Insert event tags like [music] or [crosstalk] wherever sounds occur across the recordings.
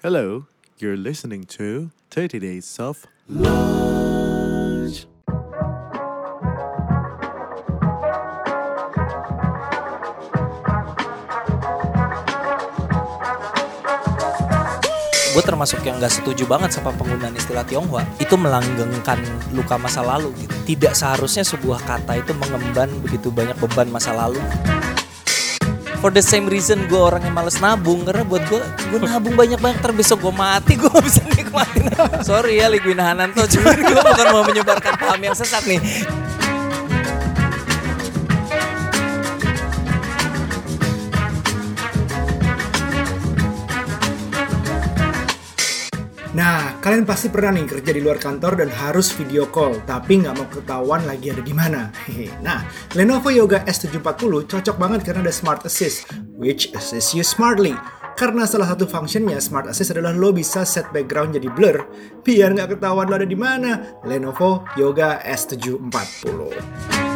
Hello, you're listening to 30 Days of Lunch. gue termasuk yang gak setuju banget sama penggunaan istilah Tionghoa. Itu melanggengkan luka masa lalu gitu. Tidak seharusnya sebuah kata itu mengemban begitu banyak beban masa lalu for the same reason gue orang yang males nabung karena buat gue gue nabung banyak banyak ter besok gue mati gue [laughs] gak bisa nikmatin. Sorry ya Ligwina Hananto cuma gue bukan mau menyebarkan paham yang sesat nih kalian pasti pernah nih kerja di luar kantor dan harus video call, tapi nggak mau ketahuan lagi ada di mana. Nah, Lenovo Yoga S740 cocok banget karena ada Smart Assist, which assists you smartly. Karena salah satu fungsinya Smart Assist adalah lo bisa set background jadi blur, biar nggak ketahuan lo ada di mana. Lenovo Yoga S740.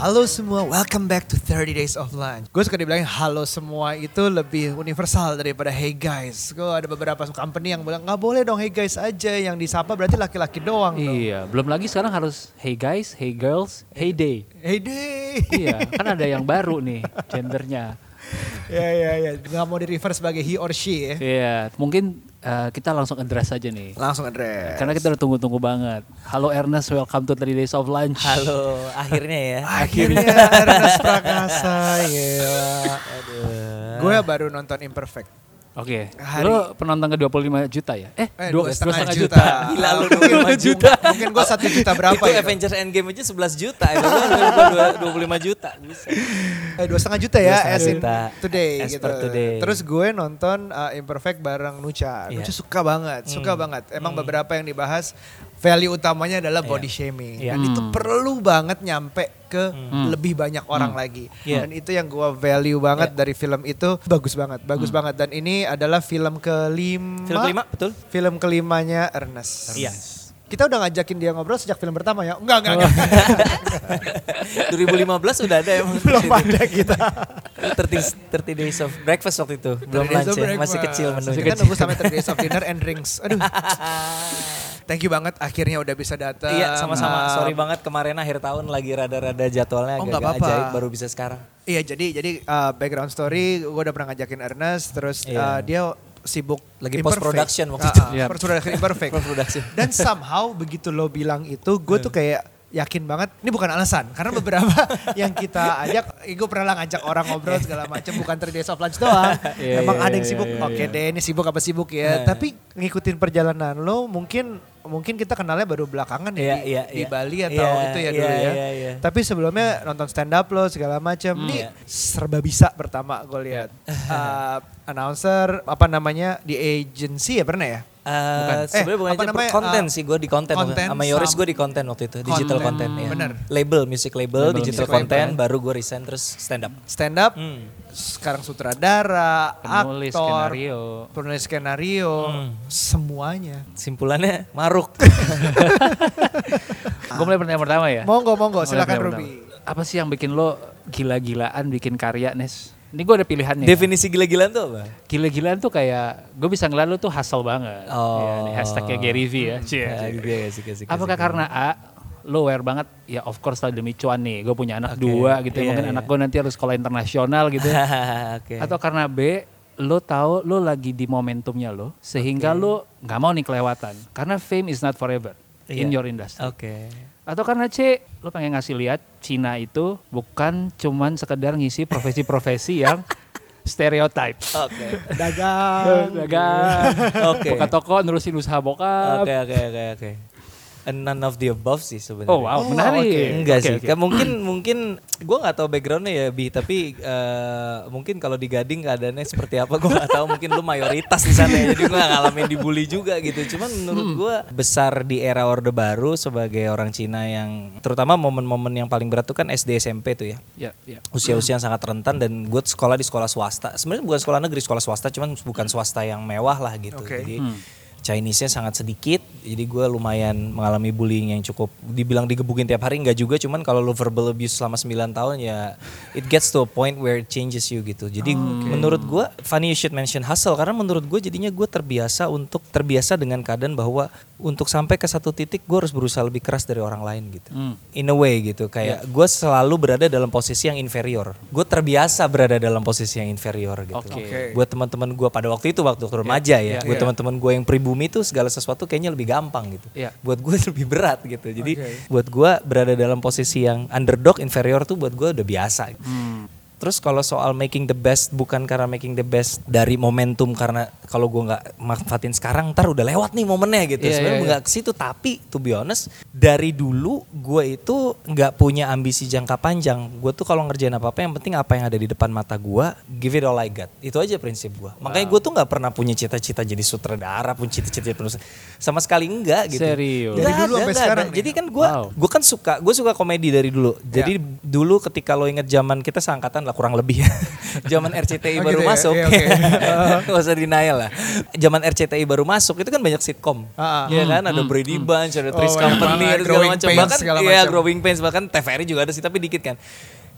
Halo semua, welcome back to 30 Days of Lunch. Gue suka dibilangin halo semua itu lebih universal daripada hey guys. Gue ada beberapa company yang bilang nggak boleh dong hey guys aja yang disapa berarti laki-laki doang dong. Iya, belum lagi sekarang harus hey guys, hey girls, hey day. Hey day. iya, kan ada yang baru nih [laughs] gendernya. [laughs] ya ya ya, nggak mau di reverse sebagai he or she ya. Iya, mungkin uh, kita langsung address aja nih. Langsung address. Karena kita udah tunggu-tunggu banget. Halo Ernest, welcome to 30 Days of Lunch. halo akhirnya ya [laughs] Akhirnya Ernest Prakasa ya. Gue baru nonton Imperfect. Oke, Hari- lo penonton ke 25 juta ya? Eh, Eh, dua dua setengah setengah juta. juta. Gila lu 25 juta. Mungkin gue satu juta berapa itu ya? Avengers Endgame aja 11 juta itu gua 25 juta Buset. Eh, dua setengah juta ya, Dua setengah as in juta. today As gitu. per today. Terus gue nonton uh, Imperfect bareng Nucha. Iya. Nucha suka banget, suka Hmm. banget. Emang beberapa yang dibahas value utamanya adalah body shaming. Iya. Dan itu Hmm. perlu banget nyampe ke lebih banyak orang lagi. Iya. Dan itu yang gue value banget dari film itu bagus banget, bagus banget. Dan ini adalah film kelima. film kelima betul Film kelimanya Ernest. Iya. Kita udah ngajakin dia ngobrol sejak film pertama ya? Enggak, enggak, enggak. [laughs] 2015 udah ada emang Belum ada kita. 30, 30 days of breakfast waktu itu belum 30 Days lunch ya Breakfast. masih kecil menunya Kita nunggu sampai 30 Days of Dinner and Drinks. Aduh. [laughs] Thank you banget akhirnya udah bisa datang. iya sama-sama Um, sorry banget kemarin akhir tahun lagi rada-rada jadwalnya Oh, nggak agak-agak apa-apa. ajaib baru bisa sekarang Iya jadi jadi uh, background story gue udah pernah ngajakin Ernest terus Iya. uh, dia sibuk Lagi imperfect. post-production waktu Ah, itu. ah, Iya. Post production imperfect. [laughs] Post production. Dan somehow begitu lo bilang itu gue tuh kayak yakin banget ini bukan alasan karena beberapa [laughs] yang kita ajak gue pernah lah ngajak orang ngobrol segala macam bukan 3 days of lunch doang Iya, emang iya, ada yang iya, sibuk iya, oke iya. deh ini sibuk apa sibuk ya Nah. tapi ngikutin perjalanan lo mungkin mungkin kita kenalnya baru belakangan ya Iya, di, iya, di iya. Bali atau Iya, itu ya iya, dulu ya iya, iya. tapi sebelumnya nonton stand up lo segala macam ini iya. serba bisa pertama gue lihat Eh, announcer apa namanya di agency ya pernah ya Eh, Eh, sebenarnya bukan apa aja namanya, konten uh, sih gue di konten, konten sama Yoris gue di konten waktu itu digital Konten, konten ya bener. label music label, Label digital music konten label. baru gue resign terus stand up stand up Hmm. sekarang sutradara Penulis aktor skenario. penulis skenario Hmm. semuanya simpulannya maruk [laughs] Gue mulai pertanyaan pertama ya. monggo monggo silakan Ruby pertama. Apa sih yang bikin lo gila-gilaan bikin karya, Nes? Ini gue ada pilihannya. definisi gila-gilaan tuh apa Gila-gilaan tuh kayak gue bisa ngeliat lo tuh hustle banget. Oh. Ya, hashtagnya Gary V ya. Cie, Ya, cie. gitu ya, Apakah karena A lo aware banget ya of course lah demi cuan nih gue punya anak Oke, dua gitu iya, mungkin iya. anak gue nanti harus sekolah internasional gitu [laughs] oke atau karena B lo tahu lo lagi di momentumnya lo sehingga lo nggak mau nih kelewatan karena fame is not forever in Iya. your industry oke atau karena C lo pengen ngasih lihat Cina itu bukan cuman sekedar ngisi profesi-profesi yang stereotype. Oke. Dagang. Dagang. Oke. buka toko nerusin usaha bokap. Oke oke oke oke. And none of the above sih sebenarnya oh wow Oh, menarik oke. Enggak Oke, sih, oke. Kayak mungkin mungkin gue nggak tahu backgroundnya ya bi, tapi eh, mungkin kalau di Gading keadaannya seperti apa gue nggak tahu. Mungkin lu mayoritas di sana, ya, jadi gue nggak ngalamin dibully juga gitu. Cuman menurut Hmm. gue besar di era Orde Baru sebagai orang Cina yang terutama momen-momen yang paling berat tuh kan SD SMP tuh ya. ya ya Usia-usia yang sangat rentan dan gue sekolah di sekolah swasta. Sebenarnya bukan sekolah negeri, sekolah swasta, cuman bukan swasta yang mewah lah gitu. Oke. Jadi Hmm. Chinese-nya sangat sedikit. Jadi gue lumayan mengalami bullying yang cukup dibilang digebukin tiap hari enggak juga. Cuman kalau lu verbal abuse selama 9 tahun ya it gets to a point where it changes you gitu. Jadi menurut gue funny you should mention hustle karena menurut gue jadinya gue terbiasa untuk terbiasa dengan keadaan bahwa untuk sampai ke satu titik gue harus berusaha lebih keras dari orang lain gitu. In a way gitu kayak gue selalu berada dalam posisi yang inferior. Gue terbiasa berada dalam posisi yang inferior gitu. Oke. Buat teman-teman gue pada waktu itu waktu remaja ya. Buat teman-teman gue yang pribumi itu segala sesuatu kayaknya lebih gampang gitu. Iya. Buat gue [laughs] lebih berat gitu. Jadi buat gue berada dalam posisi yang underdog inferior tuh buat gue udah biasa. Terus kalau soal making the best bukan karena making the best dari momentum karena kalau gue nggak manfaatin sekarang ntar udah lewat nih momennya gitu. Iya, Sebenarnya iya, nggak ke situ tapi to be honest dari dulu gue itu nggak punya ambisi jangka panjang. Gue tuh kalau ngerjain apa apa yang penting apa yang ada di depan mata gue give it all I got. Itu aja prinsip gue. Makanya gue tuh nggak pernah punya cita-cita jadi sutradara, punya cita-cita jadi penulis. Sama sekali enggak gitu. Serius? Dari dulu ada, sampai nggak sekarang ada. Jadi kan gue Wow. gue kan suka gue suka komedi dari dulu. Jadi dulu ketika lo inget zaman kita seangkatan lah kurang lebih ya. [laughs] zaman RCTI Oh baru gitu ya? masuk. Oke. [laughs] Gak usah denial lah. Zaman RCTI baru masuk itu kan banyak sitcom. Ah, ah. Iya kan ada Brady Bunch, ada Three's Oh, Company, ada segala Growing macam. Bahkan segala iya macam. Growing Pains bahkan TVRI juga ada sih tapi dikit kan.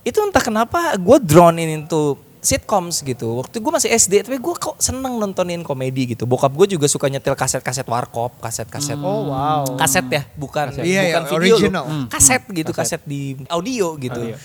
Itu entah kenapa gue drawn in into sitcoms gitu. Waktu gue masih SD tapi gue kok seneng nontonin komedi gitu. Bokap gue juga suka nyetel kaset-kaset warkop, kaset-kaset Oh wow. kaset ya bukan Iya, bukan iya, video original. loh. kaset gitu kaset. di audio gitu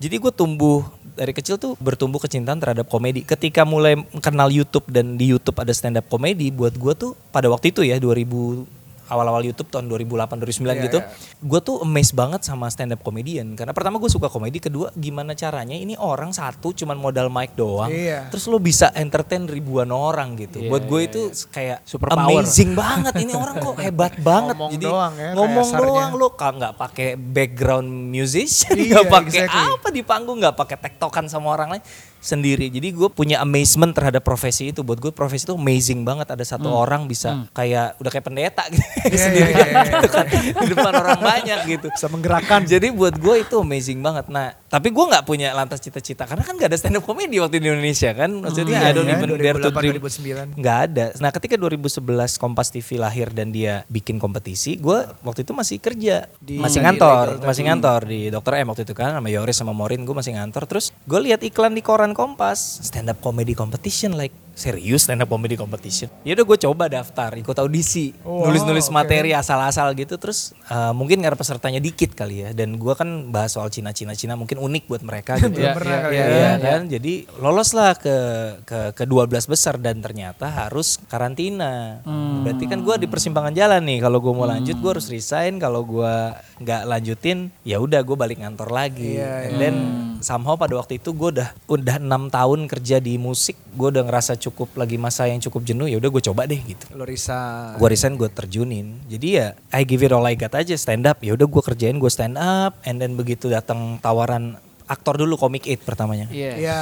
jadi gue tumbuh dari kecil tuh bertumbuh kecintaan terhadap komedi. Ketika mulai kenal YouTube dan di YouTube ada stand up komedi buat gue tuh pada waktu itu ya 2000 awal-awal YouTube tahun 2008 2009 Iya, gitu iya. gue tuh amazed banget sama stand up comedian karena pertama gue suka komedi kedua gimana caranya ini orang satu cuman modal mic doang Iya. terus lo bisa entertain ribuan orang gitu Iya, buat gue iya, itu kayak Super power. amazing banget ini orang kok hebat [laughs] banget Ngomong jadi doang ya, ngomong doang lo kalau nggak pakai background musician Iya, nggak pakai exactly. apa di panggung nggak pakai tektokan sama orang lain sendiri. Jadi gue punya amazement terhadap profesi itu. Buat gue profesi itu amazing banget. Ada satu orang bisa kayak udah kayak pendeta gitu. Iya, [laughs] sendiri. iya, iya, gitu kan. Di depan orang banyak gitu. Bisa menggerakkan. jadi buat gue itu amazing banget. Nah tapi gue nggak punya lantas cita-cita. Karena kan gak ada stand up comedy waktu di Indonesia kan. Maksudnya Iya, I don't iya, even dare to 2008, dream 2009. nggak ada. Nah ketika 2011 Kompas TV lahir dan dia bikin kompetisi, gue waktu itu masih kerja, Di- masih di ngantor, legal masih ngantor di Dokter M waktu itu kan sama Yoris sama Morin, gue masih ngantor. Terus gue lihat iklan di koran Kompas, stand up comedy competition, like serius stand up comedy competition. Ya udah gue coba daftar, ikut audisi, Wow, nulis-nulis oke. materi asal-asal gitu. Terus eh, mungkin karena pesertanya dikit kali ya, dan gue kan bahas soal Cina-Cina, Cina mungkin unik buat mereka gitu. Belum pernah kali Iya, ya. iya kan. Jadi loloslah ke ke ke 12 besar dan ternyata harus karantina. Berarti kan gua di persimpangan jalan nih. Kalau gua mau lanjut gua harus resign. Kalau gua nggak lanjutin ya udah gua balik ngantor lagi. Iya, And then somehow pada waktu itu gua udah udah enam tahun kerja di musik. Gua udah ngerasa cukup lagi masa yang cukup jenuh. Ya udah gue coba deh gitu. Lo Risa. Gue resign, gue terjunin. Jadi ya, I give it all I got aja stand up. Ya udah gue kerjain, gue stand up. And then begitu datang tawaran aktor dulu Comic 8 pertamanya. Iya. Iya.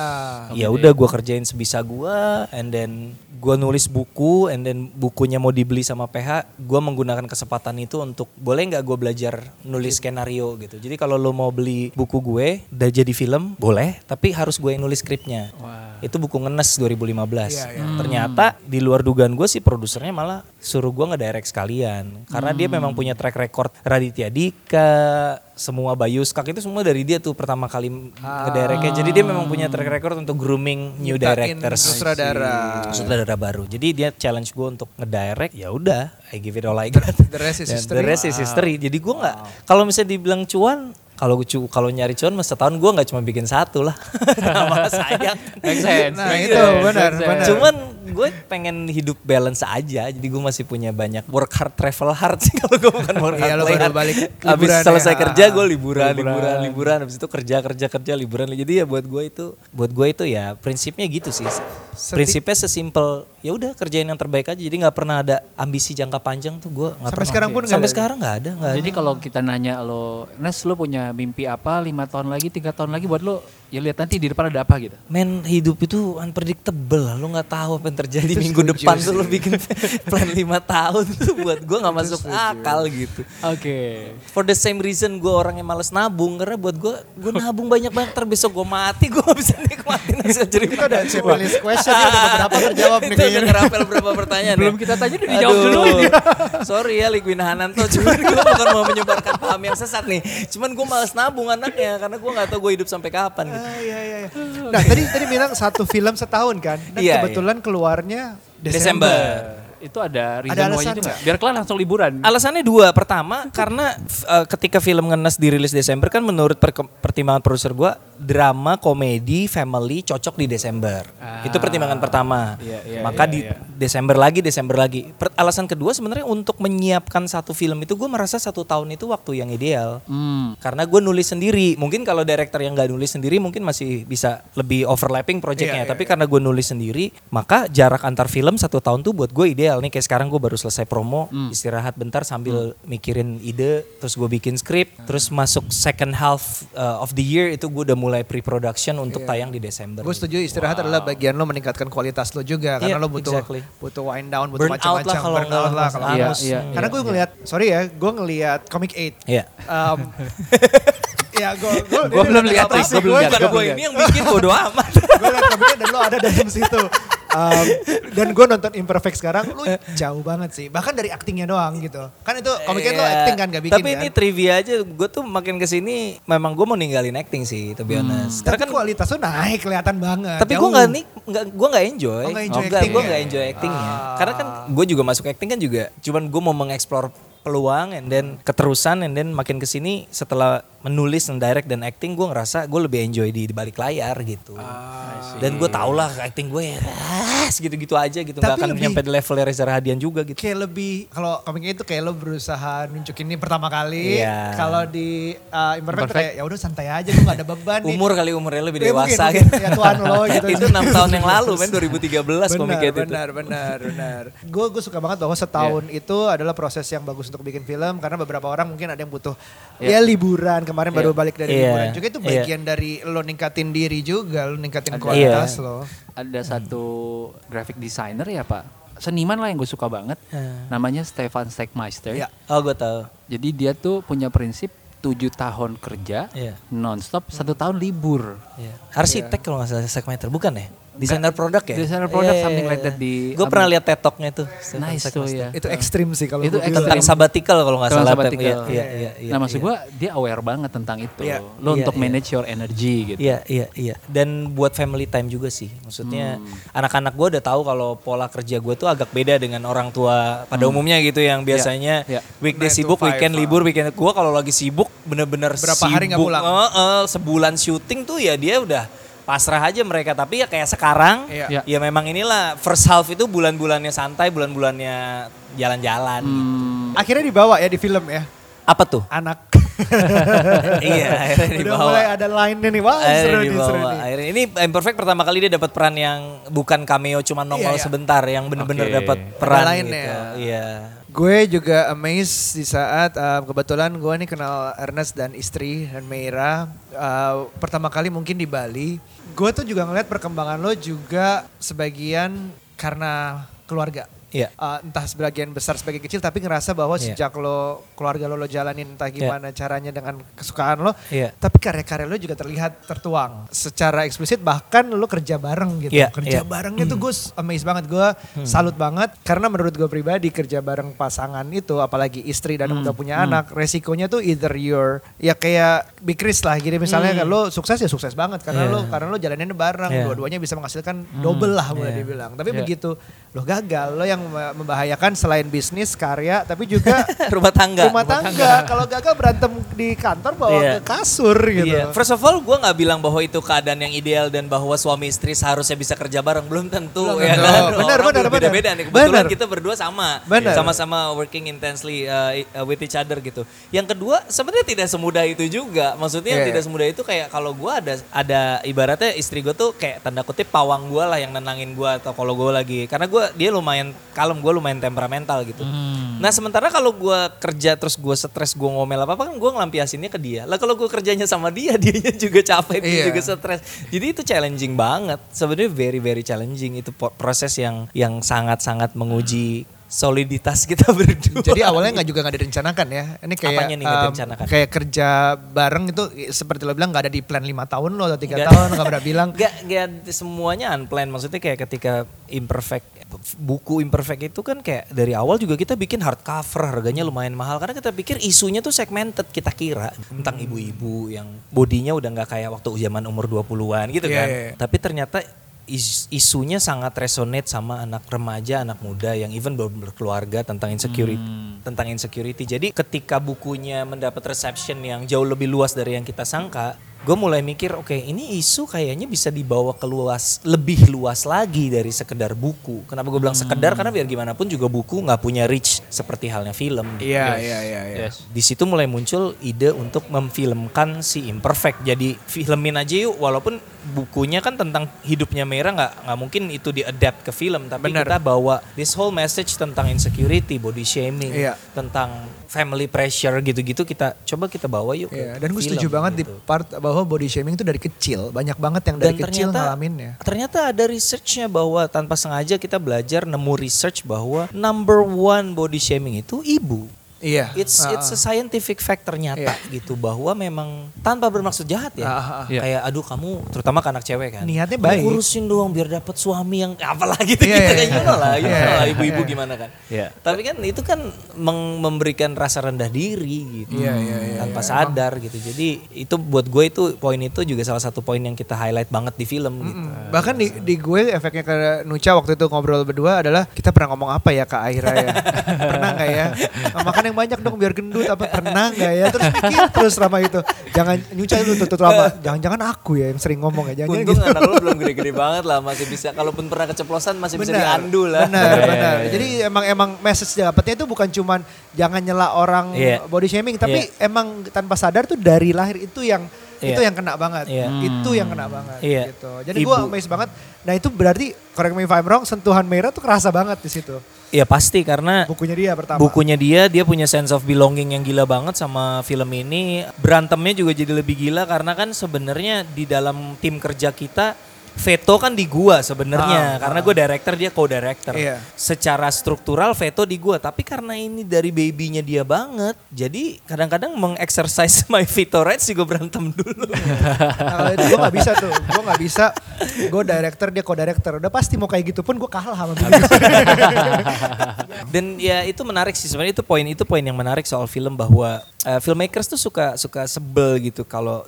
Ya udah gue kerjain sebisa gue, and then gue nulis buku, and then bukunya mau dibeli sama PH, gue menggunakan kesempatan itu untuk boleh nggak gue belajar nulis skenario gitu. Jadi kalau lo mau beli buku gue, udah jadi film, boleh, tapi harus gue yang nulis skripnya. Itu buku ngenes 2015. Iya, iya. Ternyata di luar dugaan gue sih produsernya malah suruh gue ngedirect sekalian, karena dia memang punya track record Raditya Dika, semua Bayu Skak itu semua dari dia tuh pertama kali ngedirectnya. Jadi dia memang punya track record untuk grooming new Nyiptain directors. sutradara. Sutradara baru. Jadi dia challenge gue untuk ngedirect. Ya udah, I give it all I got. The rest is [laughs] history. The rest is history. Jadi gue nggak kalau misalnya dibilang cuan, kalau cu- kalau nyari cuan mas setahun gue nggak cuma bikin satu lah. [laughs] Sama sayang. Make sense, Nah, make itu benar, benar. Cuman gue pengen hidup balance aja. Jadi gue masih punya banyak work hard, travel hard sih [laughs] kalau gue bukan work hard. Iya, lo play baru hard. balik [laughs] Abis liburan selesai ya. kerja gue liburan, Liburan. liburan, liburan. Abis itu kerja, kerja, kerja, liburan. Jadi ya buat gue itu, buat gue itu ya prinsipnya gitu sih. Prinsipnya sesimpel ya udah kerjain yang terbaik aja. Jadi nggak pernah ada ambisi jangka panjang tuh gue nggak Sampai pernah. sekarang pun nggak sampai ada? sekarang nggak ada, nggak Jadi ada. kalau kita nanya lo, Nes lo punya mimpi apa lima tahun lagi, tiga tahun lagi buat lo, ya lihat nanti di depan ada apa gitu. Men hidup itu unpredictable lah. Lo nggak tahu apa yang terjadi Itu minggu setuju depan sih. tuh lo bikin [laughs] plan lima tahun tuh buat gue nggak masuk akal gitu. Oke. For the same reason gue orang yang males nabung karena buat gue gue nabung banyak banyak ter besok gue mati gue gak bisa nikmatin hasil jerih Itu ada checklist [laughs] question udah beberapa terjawab nih Itu udah ngerapel berapa pertanyaan Belum ya? kita tanya udah dijawab Aduh. dulu ini. Sorry ya Liquin Hananto, cuman gue bukan mau menyebarkan paham yang sesat nih. Cuman gue males nabung anaknya karena gue gak tahu gue hidup sampai kapan gitu. Ah, iya, iya, iya. Nah tadi tadi bilang satu film setahun kan, dan Iya, kebetulan keluarnya Desember. Desember. Itu ada reason Ada alasan juga. nggak? Biar kalian langsung liburan. Alasannya dua. Pertama, karena eh, ketika film ngenes dirilis Desember kan menurut pertimbangan produser gua drama, komedi, family cocok di Desember. Itu pertimbangan pertama. Iya, iya, Maka iya, di iya. Desember lagi, Desember lagi. Per- alasan kedua sebenarnya untuk menyiapkan satu film itu gue merasa satu tahun itu waktu yang ideal. Hmm. Karena gue nulis sendiri. Mungkin kalau director yang nggak nulis sendiri mungkin masih bisa lebih overlapping projectnya. Iya, iya, Tapi karena gue nulis sendiri, maka jarak antar film satu tahun tuh buat gue ideal. Nih kayak sekarang gue baru selesai promo, Hmm. istirahat bentar sambil mikirin ide, terus gue bikin skrip, terus masuk second half uh, of the year itu gue udah mulai pre-production untuk Iya. tayang di Desember. Gue setuju istirahat adalah bagian lo meningkatkan kualitas lo juga karena Iya, lo butuh exactly. butuh wind down, butuh macam-macam, burn out lah kalau Iya, hangus. iya, Karena iya, gue ngelihat, sorry ya, gue ngelihat Comic 8. Iya. Um, [laughs] ya gue gue belum lihat nih, gua belum lihat, gue ini yang bikin bodo amat. gue liat komiknya dan lo ada dalam situ. Um, dan gue nonton Imperfect sekarang, lo jauh banget sih. Bahkan dari aktingnya doang gitu. Kan itu komiknya lo Iya. acting kan, gak bikin Tapi kan. ini trivia aja, gue tuh makin ke sini memang gue mau ninggalin acting sih, to be honest. Karena Karena kan kualitas lo naik kelihatan banget. Tapi gue nggak nih, nggak gue nggak enjoy. Oh, nggak enjoy Nggak, acting gue nggak enjoy actingnya. Ah. Karena kan gue juga masuk acting kan juga. Cuman gue mau mengeksplor peluang, and then keterusan, and then makin ke sini setelah menulis dan direct dan acting, gue ngerasa gue lebih enjoy di, di balik layar gitu. Ah, dan gue tau lah acting gue ya gitu-gitu aja gitu. Nggak akan lebih- nyampe di levelnya Reza Rahadian juga gitu. kayak lebih kalau komiknya itu kayak lo berusaha nunjukin ini pertama kali. Iya. Kalau di uh, Imperfect, tuh Imperfect. kayak ya udah santai aja gue gak ada beban nih. Umur kali umurnya lebih Ya, mungkin, dewasa mungkin. gitu. Ya, tuan lo [laughs] gitu. itu enam tahun yang lalu men 2013 komiknya itu. benar, benar, benar. Gue gue suka banget bahwa setahun Iya. itu adalah proses yang bagus untuk bikin film karena beberapa orang mungkin ada yang butuh Iya. ya liburan kemarin baru balik dari Iya. liburan juga itu Iya. bagian dari lo ningkatin diri juga, lo ningkatin Ada- kualitas Iya. lo. Ada satu graphic designer ya pak. Seniman lah yang gue suka banget. Namanya Stefan Stegmeister. Iya. Oh gue tahu. Jadi dia tuh punya prinsip tujuh tahun kerja Iya. nonstop satu tahun libur. Iya. Arsitek kalau nggak salah segmenter bukan ya? Desainer produk ya? Desainer produk, something like that di- Gue pernah lihat tuh. Stefan Nice tuh ya. Itu ekstrim sih kalau Itu gue bilang. Tentang sabbatical kalau nggak Tentang salah. sabbatical. Iya, iya, iya, iya, nah maksud iya. gue dia aware banget tentang itu. Iya. Lo Iya, untuk iya. manage your energy gitu. Iya, iya, iya. Dan buat family time juga sih. Maksudnya anak-anak gue udah tahu kalau pola kerja gue tuh agak beda dengan orang tua pada umumnya gitu yang biasanya iya. weekday Nine to sibuk, five, weekend libur, weekend. Gue kalau lagi sibuk bener-bener Berapa sibuk. hari nggak pulang? Sebulan syuting tuh ya dia udah pasrah aja mereka. Tapi ya kayak sekarang, Iya. ya memang inilah first half itu bulan-bulannya santai, bulan-bulannya jalan-jalan. Hmm, Akhirnya dibawa ya di film ya. Apa tuh? Anak. [laughs] iya, akhirnya Udah dibawa. mulai ada line-nya nih. Wah Akhirnya seru nih, dibawa. seru nih. Akhirnya ini Imperfect pertama kali dia dapat peran yang bukan cameo cuma nongol Iya, iya. sebentar, yang bener-bener Oke. dapat peran Ada lainnya. gitu. Iya. Gue juga amazed di saat uh, kebetulan gue nih kenal Ernest dan istri dan Meira uh, pertama kali mungkin di Bali. Gue tuh juga ngeliat perkembangan lo juga sebagian karena keluarga. Iya. Uh, entah sebagian besar sebagai kecil tapi ngerasa bahwa Iya. sejak lo keluarga lo lo jalanin entah gimana caranya dengan kesukaan lo Iya. tapi karya-karya lo juga terlihat tertuang secara eksplisit bahkan lo kerja bareng gitu Iya, kerja iya. Hmm. barengnya tuh gue amazed banget gue salut banget karena menurut gue pribadi kerja bareng pasangan itu apalagi istri dan Hmm, udah punya anak resikonya tuh either you're ya kayak big risk lah gitu misalnya kan lo sukses ya sukses banget karena Hmm. Iya. lo karena lo jalaninnya bareng Iya. dua-duanya bisa menghasilkan double lah boleh Iya. dibilang tapi Iya. begitu lo gagal lo yang mem- membahayakan selain bisnis karya tapi juga [laughs] Rumah tangga. rumah tangga kalau gagal berantem di kantor bawa Iya. ke kasur gitu Iya. First of all, gue nggak bilang bahwa itu keadaan yang ideal dan bahwa suami istri seharusnya bisa kerja bareng. Belum tentu Belum ya tentu. kan. Benar, Orang benar, beda-beda benar. nih. Kebetulan Benar. kita berdua sama. Benar. Sama-sama working intensely uh, with each other gitu. Yang kedua, sebenarnya tidak semudah itu juga. Maksudnya Iya. tidak semudah itu kayak kalau gue ada ada ibaratnya istri gue tuh kayak tanda kutip pawang gue lah yang nenangin gue atau kalau gue lagi. Karena gue dia lumayan kalem, gue lumayan temperamental gitu. Nah sementara kalau gue kerja terus gue stres gue ngomel apa apa kan gue ngelampiasinnya ke dia. Lah kalau gue kerjanya sama dia, [laughs] dianya juga capek, dia Iya. juga stres. Jadi itu challenging banget. Sebenarnya very very challenging itu proses yang yang sangat sangat menguji soliditas kita [laughs] berdua. Jadi awalnya nggak juga nggak direncanakan ya. Ini kayak Apanya nih direncanakan? kayak kerja bareng itu seperti lo bilang nggak ada di plan lima tahun lo atau tiga tahun nggak pernah bilang. [laughs] Gak, gak semuanya unplanned. Maksudnya kayak ketika imperfect buku imperfect itu kan kayak dari awal juga kita bikin hardcover harganya lumayan mahal karena kita pikir isunya tuh segmented kita kira tentang Hmm. ibu-ibu yang bodinya udah nggak kayak waktu zaman umur 20-an gitu Iya, kan. iya, iya. Tapi ternyata is- isunya sangat resonate sama anak remaja, anak muda yang even belum berkeluarga tentang insecurity, tentang insecurity. Jadi ketika bukunya mendapat reception yang jauh lebih luas dari yang kita sangka, gue mulai mikir, oke ini isu kayaknya bisa dibawa ke luas, lebih luas lagi dari sekedar buku. Kenapa gue bilang sekedar? Karena biar gimana pun juga buku nggak punya reach seperti halnya film. Iya iya iya. iya. Di situ mulai muncul ide untuk memfilmkan si imperfect. Jadi filmin aja yuk, walaupun bukunya kan tentang hidupnya Mera nggak nggak mungkin itu diadapt ke film, tapi Benar. kita bawa this whole message tentang insecurity, body shaming, Iya. tentang family pressure gitu-gitu kita coba kita bawa yuk. Iya, ke dan gue setuju banget di gitu. part bahwa body shaming itu dari kecil. Banyak banget yang dari Dan kecil ternyata ngalaminnya. ternyata ada researchnya bahwa tanpa sengaja kita belajar nemu research bahwa number one body shaming itu ibu. Iya. It's Ah, it's a scientific fact ternyata Iya. gitu bahwa memang tanpa bermaksud jahat ya. Ah, ah, ah. Iya. Kayak aduh kamu terutama ke anak cewek kan. Niatnya "Kamu baik." Urusin dong biar dapat suami yang apalah gitu Iya, gitu iya, kayak iya. you know lah, you know Iya, lah iya, ibu-ibu gimana kan. Iya. Tapi kan itu kan meng- memberikan rasa rendah diri gitu. Iya, iya, iya, tanpa iya. sadar gitu. Jadi itu buat gue itu poin itu juga salah satu poin yang kita highlight banget di film gitu. Mm, Bahkan di, di gue efeknya ke Nucha waktu itu ngobrol berdua adalah kita pernah ngomong apa ya ke Aira ya? [laughs] pernah nggak ya? Nah, makan yang banyak dong biar gendut apa pernah nggak ya? Terus mikir terus Rama itu. Jangan Nucha dulu tutup Rama. Jangan-jangan aku ya yang sering ngomong ya. Jangan Untung gitu. anak lo belum gede-gede banget lah masih bisa kalaupun pernah keceplosan masih bisa Benar, diandu lah. Benar, Iya, benar. iya, iya. Jadi emang emang message dapetnya itu bukan cuman jangan nyela orang Iya. body shaming, tapi emang tanpa sadar tuh dari lahir itu yang Iya. itu yang kena banget. Iya. Itu yang kena banget Iya. gitu. Jadi gue amazed banget. Nah, itu berarti correct me if I'm wrong, sentuhan merah tuh kerasa banget di situ. Ya pasti karena Bukunya dia pertama. bukunya dia dia punya sense of belonging yang gila banget sama film ini. Berantemnya juga jadi lebih gila karena kan sebenarnya di dalam tim kerja kita veto kan di gua sebenarnya Ah, karena gue director dia co-director. Iya. Secara struktural veto di gua, tapi karena ini dari babynya dia banget, jadi kadang-kadang mengexercise [laughs] my veto rights juga berantem dulu. Nah, [laughs] kalau itu gue gak bisa tuh. Gue gak bisa. Gue director, dia co-director. Udah pasti mau kayak gitu pun gue kalah sama. [laughs] Dan ya itu menarik sih sebenarnya itu poin itu poin yang menarik soal film bahwa eh, filmmakers tuh suka suka sebel gitu kalau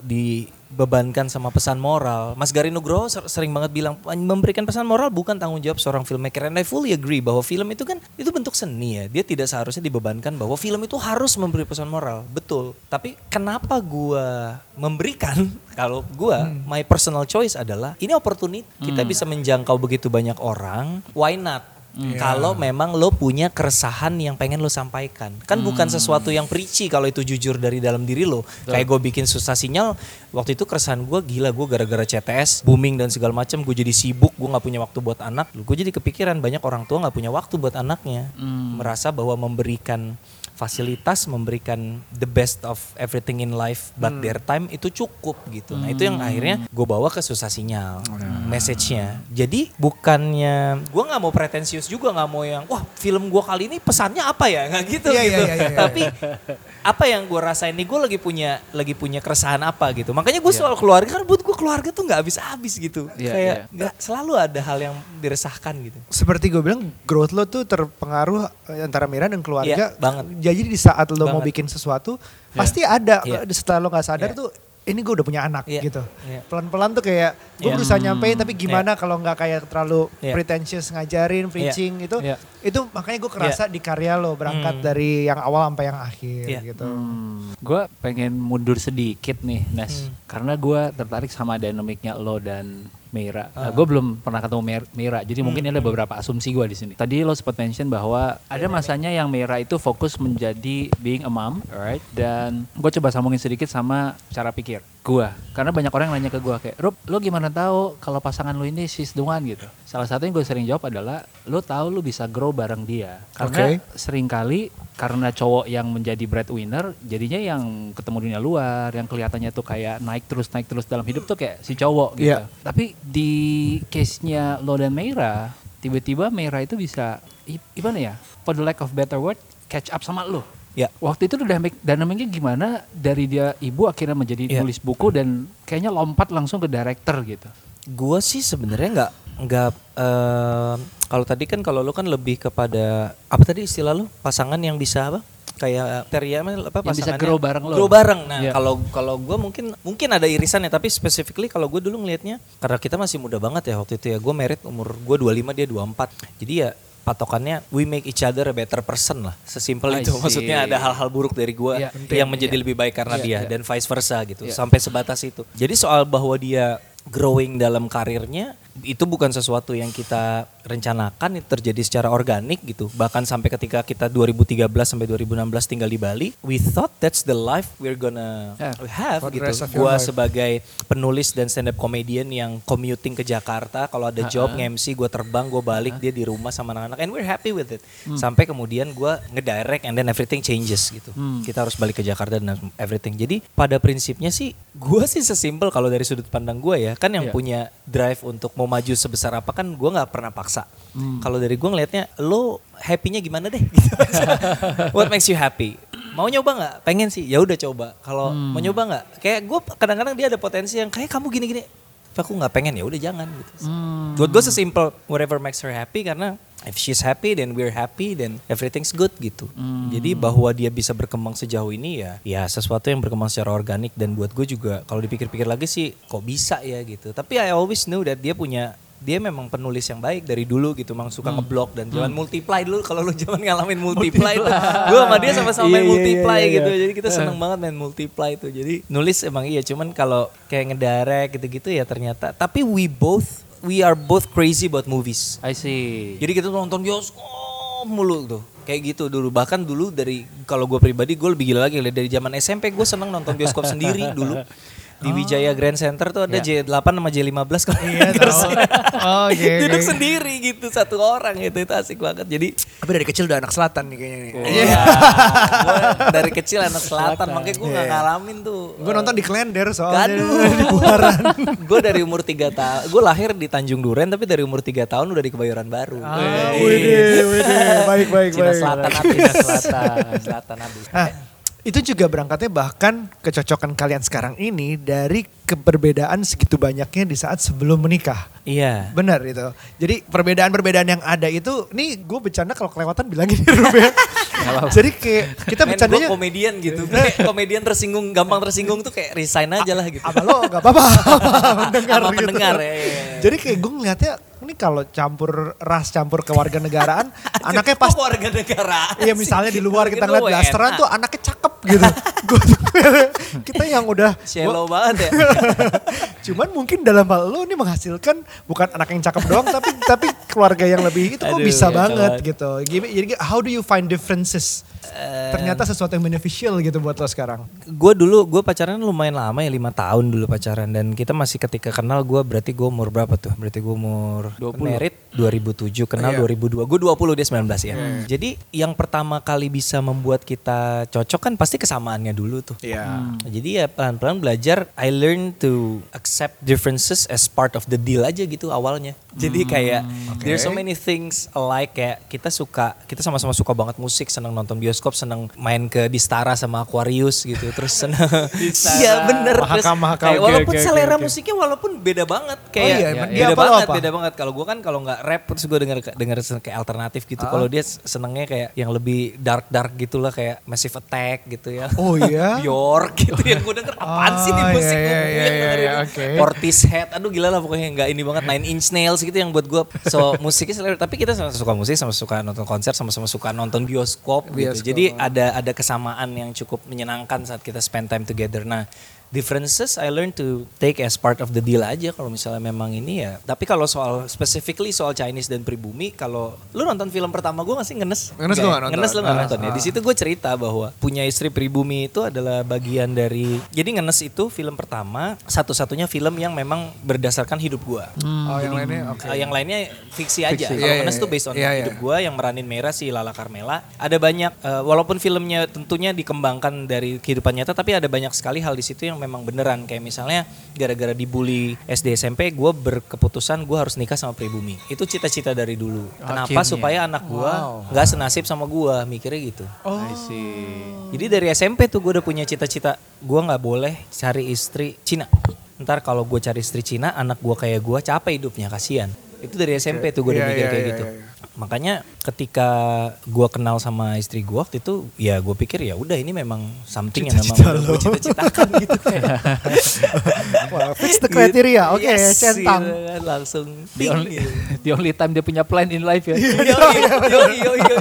dibebankan sama pesan moral. Mas Gari Nugroho ser- sering banget bilang memberikan pesan moral bukan tanggung jawab seorang filmmaker. And I fully agree bahwa film itu kan itu bentuk seni ya. Dia tidak seharusnya dibebankan bahwa film itu harus memberi pesan moral. Betul. Tapi kenapa gua memberikan [laughs] kalau gua my personal choice adalah ini opportunity kita bisa menjangkau begitu banyak orang. Why not? Kalau memang lo punya keresahan yang pengen lo sampaikan. Kan bukan sesuatu yang preachy kalau itu jujur dari dalam diri lo. Kayak gue bikin susah sinyal, waktu itu keresahan gue gila gue gara-gara CTS, booming dan segala macam gue jadi sibuk, gue nggak punya waktu buat anak. Gue jadi kepikiran banyak orang tua nggak punya waktu buat anaknya. Merasa bahwa memberikan fasilitas memberikan the best of everything in life but their time itu cukup gitu. Nah itu yang akhirnya gue bawa ke susah sinyal message-nya. Jadi bukannya gue nggak mau pretensius juga nggak mau yang wah film gue kali ini pesannya apa ya nggak gitu Iya, iya, gitu. iya, iya, iya. Tapi apa yang gue rasain nih gue lagi punya lagi punya keresahan apa gitu. Makanya gue soal keluarga kan buat gue keluarga tuh nggak habis-habis gitu. Iya, Kayak iya. nggak selalu ada hal yang diresahkan gitu. Seperti gue bilang, growth lo tuh terpengaruh eh, antara Mira dan keluarga. Iya, banget. Jadi di saat lo mau Banget. bikin sesuatu, pasti ada. Iya. Setelah lo gak sadar Iya. tuh, ini gue udah punya anak Iya, gitu. iya. Pelan-pelan tuh kayak, gue Iya. berusaha nyampein tapi gimana kalau nggak kayak terlalu Iya. pretentious ngajarin, preaching itu. Iya. Itu makanya gue kerasa di karya lo berangkat Hmm. dari yang awal sampai yang akhir Iya. gitu. Gue pengen mundur sedikit nih, Nes. Karena gue tertarik sama dinamiknya lo dan Mira. gue belum pernah ketemu Mer- Mira, jadi mungkin ada beberapa asumsi gue di sini. Tadi lo sempat mention bahwa ada masanya yang Mira itu fokus menjadi being a mom, alright? Dan gue coba sambungin sedikit sama cara pikir gue. Karena banyak orang yang nanya ke gue kayak, Rob, lo gimana tahu kalau pasangan lo ini she's the one gitu? Salah satu yang gue sering jawab adalah, lo tahu lo bisa grow bareng dia. Karena Oke. sering kali karena cowok yang menjadi breadwinner jadinya yang ketemu dunia luar yang kelihatannya tuh kayak naik terus naik terus dalam hidup tuh kayak si cowok gitu. Iya. Tapi di case-nya lo dan Meira tiba-tiba Meira itu bisa gimana ya? For the lack of better word, catch up sama lo. Ya. Waktu itu dynamic, dinamiknya gimana dari dia ibu akhirnya menjadi Iya. nulis buku dan kayaknya lompat langsung ke director gitu. Gue sih sebenarnya nggak nggak eh, kalau tadi kan kalau lu kan lebih kepada apa tadi istilah lu? Pasangan yang bisa apa? Kayak teria apa Yang bisa grow bareng lo. grow bareng. Nah Iya. kalau kalau gue mungkin mungkin ada irisannya tapi specifically kalau gue dulu ngelihatnya karena kita masih muda banget ya waktu itu ya gue merit umur gue 25 dia 24 jadi ya patokannya we make each other a better person lah sesimpel itu. maksudnya ada hal-hal buruk dari gue Iya, yang menjadi lebih baik karena Iya, dia iya. dan vice versa gitu sampai sebatas itu. Jadi soal bahwa dia growing dalam karirnya itu bukan sesuatu yang kita rencanakan itu terjadi secara organik gitu. Bahkan sampai ketika kita 2013 sampai 2016 tinggal di Bali we thought that's the life we're gonna Yeah. have gitu. gua life. sebagai penulis dan stand up comedian yang commuting ke Jakarta kalau ada job nge-MC gue terbang gue balik dia di rumah sama anak-anak and we're happy with it. Sampai kemudian gue ngedirect and then everything changes gitu. Kita harus balik ke Jakarta dan everything. Jadi pada prinsipnya sih gue sih sesimpel kalau dari sudut pandang gue ya kan yang Iya. punya drive untuk mau maju sebesar apa kan gue nggak pernah paksa. Kalau dari gue ngelihatnya lo happynya gimana deh gitu. [laughs] what makes you happy? Mau nyoba nggak? Pengen sih ya udah coba. Kalau mau nyoba nggak? Kayak gue kadang-kadang dia ada potensi yang kayak kamu gini-gini. Aku nggak pengen ya udah jangan gitu. Buat gue sesimpel whatever makes her happy karena if she's happy then we're happy then everything's good gitu jadi bahwa dia bisa berkembang sejauh ini ya ya sesuatu yang berkembang secara organik dan buat gue juga kalau dipikir-pikir lagi sih kok bisa ya gitu tapi I always knew that dia punya dia memang penulis yang baik dari dulu gitu, memang suka ngeblok dan jalan multiply dulu kalau lu zaman ngalamin [laughs] multiply tuh. Gue sama dia sama-sama main Iya, iya, multiply iya, iya. gitu. Jadi kita seneng banget main multiply tuh. Jadi nulis emang iya, cuman kalau kayak ngedirect gitu-gitu ya ternyata. Tapi we both we are both crazy about movies. I see. Jadi kita tuh nonton bioskop mulu tuh. Kayak gitu dulu. Bahkan dulu dari kalau gue pribadi gue lebih gila lagi dari zaman SMP gue seneng nonton bioskop sendiri [laughs] dulu. Di Wijaya Grand Center tuh ada Ya. J8 sama J15 kalau Iya, tahu. sih. Oh, oke. [laughs] Duduk sendiri gitu satu orang itu itu asik banget. Jadi Tapi dari kecil udah anak selatan nih kayaknya nih. Iya. Gua dari kecil anak selatan, makanya gue gak ngalamin tuh. Gue nonton di Klender soalnya. Gaduh. [laughs] [laughs] gue dari umur 3 tahun, gue lahir di Tanjung Duren tapi dari umur 3 tahun udah di Kebayoran Baru. Ah, widih, widih. Baik, baik, Cina baik. Selatan habis. Cina Selatan. Selatan habis. Nah, itu juga berangkatnya bahkan kecocokan kalian sekarang ini dari keberbedaan segitu banyaknya di saat sebelum menikah. Iya. Benar itu. Jadi perbedaan-perbedaan yang ada itu, nih gue bercanda kalau kelewatan bilangin ya Rub ya. [laughs] Jadi kayak kita Men, bercandanya, komedian gitu. Kayak komedian tersinggung, gampang tersinggung tuh kayak resign aja lah gitu. apa lo gak apa-apa [laughs] gitu. pendengar, ya, ya. Jadi kayak gue ngeliatnya, ini kalau campur ras campur kewarganegaraan, [laughs] anaknya pas warga negara. Iya misalnya di luar kita ngeliat blasteran tuh anaknya cakep gitu. [laughs] [laughs] Kita yang udah Shallow banget ya. Cuman mungkin dalam hal lo ini menghasilkan bukan anak yang cakep doang tapi tapi keluarga yang lebih itu kok Aduh, bisa kacau banget banget. gitu. Jadi how do you find differences? Ternyata sesuatu yang beneficial gitu buat lo sekarang. gue dulu gue pacaran lumayan lama ya lima tahun dulu pacaran. Dan kita masih ketika kenal gue berarti gue umur berapa tuh? Berarti gue umur 20. merit 2007 kenal 2002 gue 20 dia 19 ya. Jadi yang pertama kali bisa membuat kita cocok kan pasti kesamaannya dulu tuh. Iya. jadi ya pelan-pelan belajar I learn to accept differences as part of the deal aja gitu awalnya. Jadi kayak there's so many things alike kayak kita suka kita sama-sama suka banget musik senang nonton bioskop senang main ke Distara sama Aquarius gitu terus senang [laughs] iya bener terus Mahakam-mahakam. kayak walaupun oke, selera oke. musiknya walaupun beda banget kayak iya, beda dia apa lo banget apa? beda banget kalau gue kan kalau nggak rap terus gue denger denger kayak alternatif gitu Ah. kalau dia senengnya kayak yang lebih dark dark gitulah kayak Massive Attack gitu ya Oh iya. [laughs] Bjork gitu yang gue denger apaan sih nih Ah, musik iya, gue iya, iya, iya, oke. Portishead aduh gila lah pokoknya nggak ini banget Nine Inch Nails gitu yang buat gue so [laughs] musiknya selera tapi kita sama suka musik sama suka nonton konser sama-sama suka nonton bioskop, Bioskop. gitu jadi ada ada kesamaan yang cukup menyenangkan saat kita spend time together. Nah differences I learn to take as part of the deal aja kalau misalnya memang ini ya tapi kalau soal specifically soal Chinese dan pribumi kalau lu nonton film pertama gue gak sih ngenes Ngenes nggak nonton. ngenes lu Ah, nonton ya ah. di situ gue cerita bahwa punya istri pribumi itu adalah bagian dari jadi ngenes itu film pertama satu-satunya film yang memang berdasarkan hidup gue Oh yang lainnya oke. Uh, yang lainnya fiksi aja. Fiksi. Kalau Iya, Ngenes iya, tuh based on iya, iya. hidup gue yang meranin Merah si Lala Carmela. Ada banyak uh, walaupun filmnya tentunya dikembangkan dari kehidupan nyata tapi ada banyak sekali hal di situ yang memang beneran. Kayak misalnya gara-gara dibully SD SMP gue berkeputusan gue harus nikah sama pribumi. Itu cita-cita dari dulu. Kenapa Akhirnya. supaya anak gue nggak senasib sama gue mikirnya gitu. I see. jadi dari SMP tuh gue udah punya cita-cita gue nggak boleh cari istri Cina. Ntar kalau gue cari istri Cina anak gue kayak gue capek hidupnya kasihan. Itu dari SMP tuh gue udah Iya, mikir iya, kayak iya, gitu. iya. Makanya ketika gue kenal sama istri gue waktu itu ya gue pikir ya udah ini memang something yang memang Cita-cita udah gue cita-citakan [laughs] gitu kayak [laughs] fix the criteria. Oke, Yes, centang. gitu kan, langsung The only, [laughs] the only time dia punya plan in life ya. Yo, yo, yo, yo,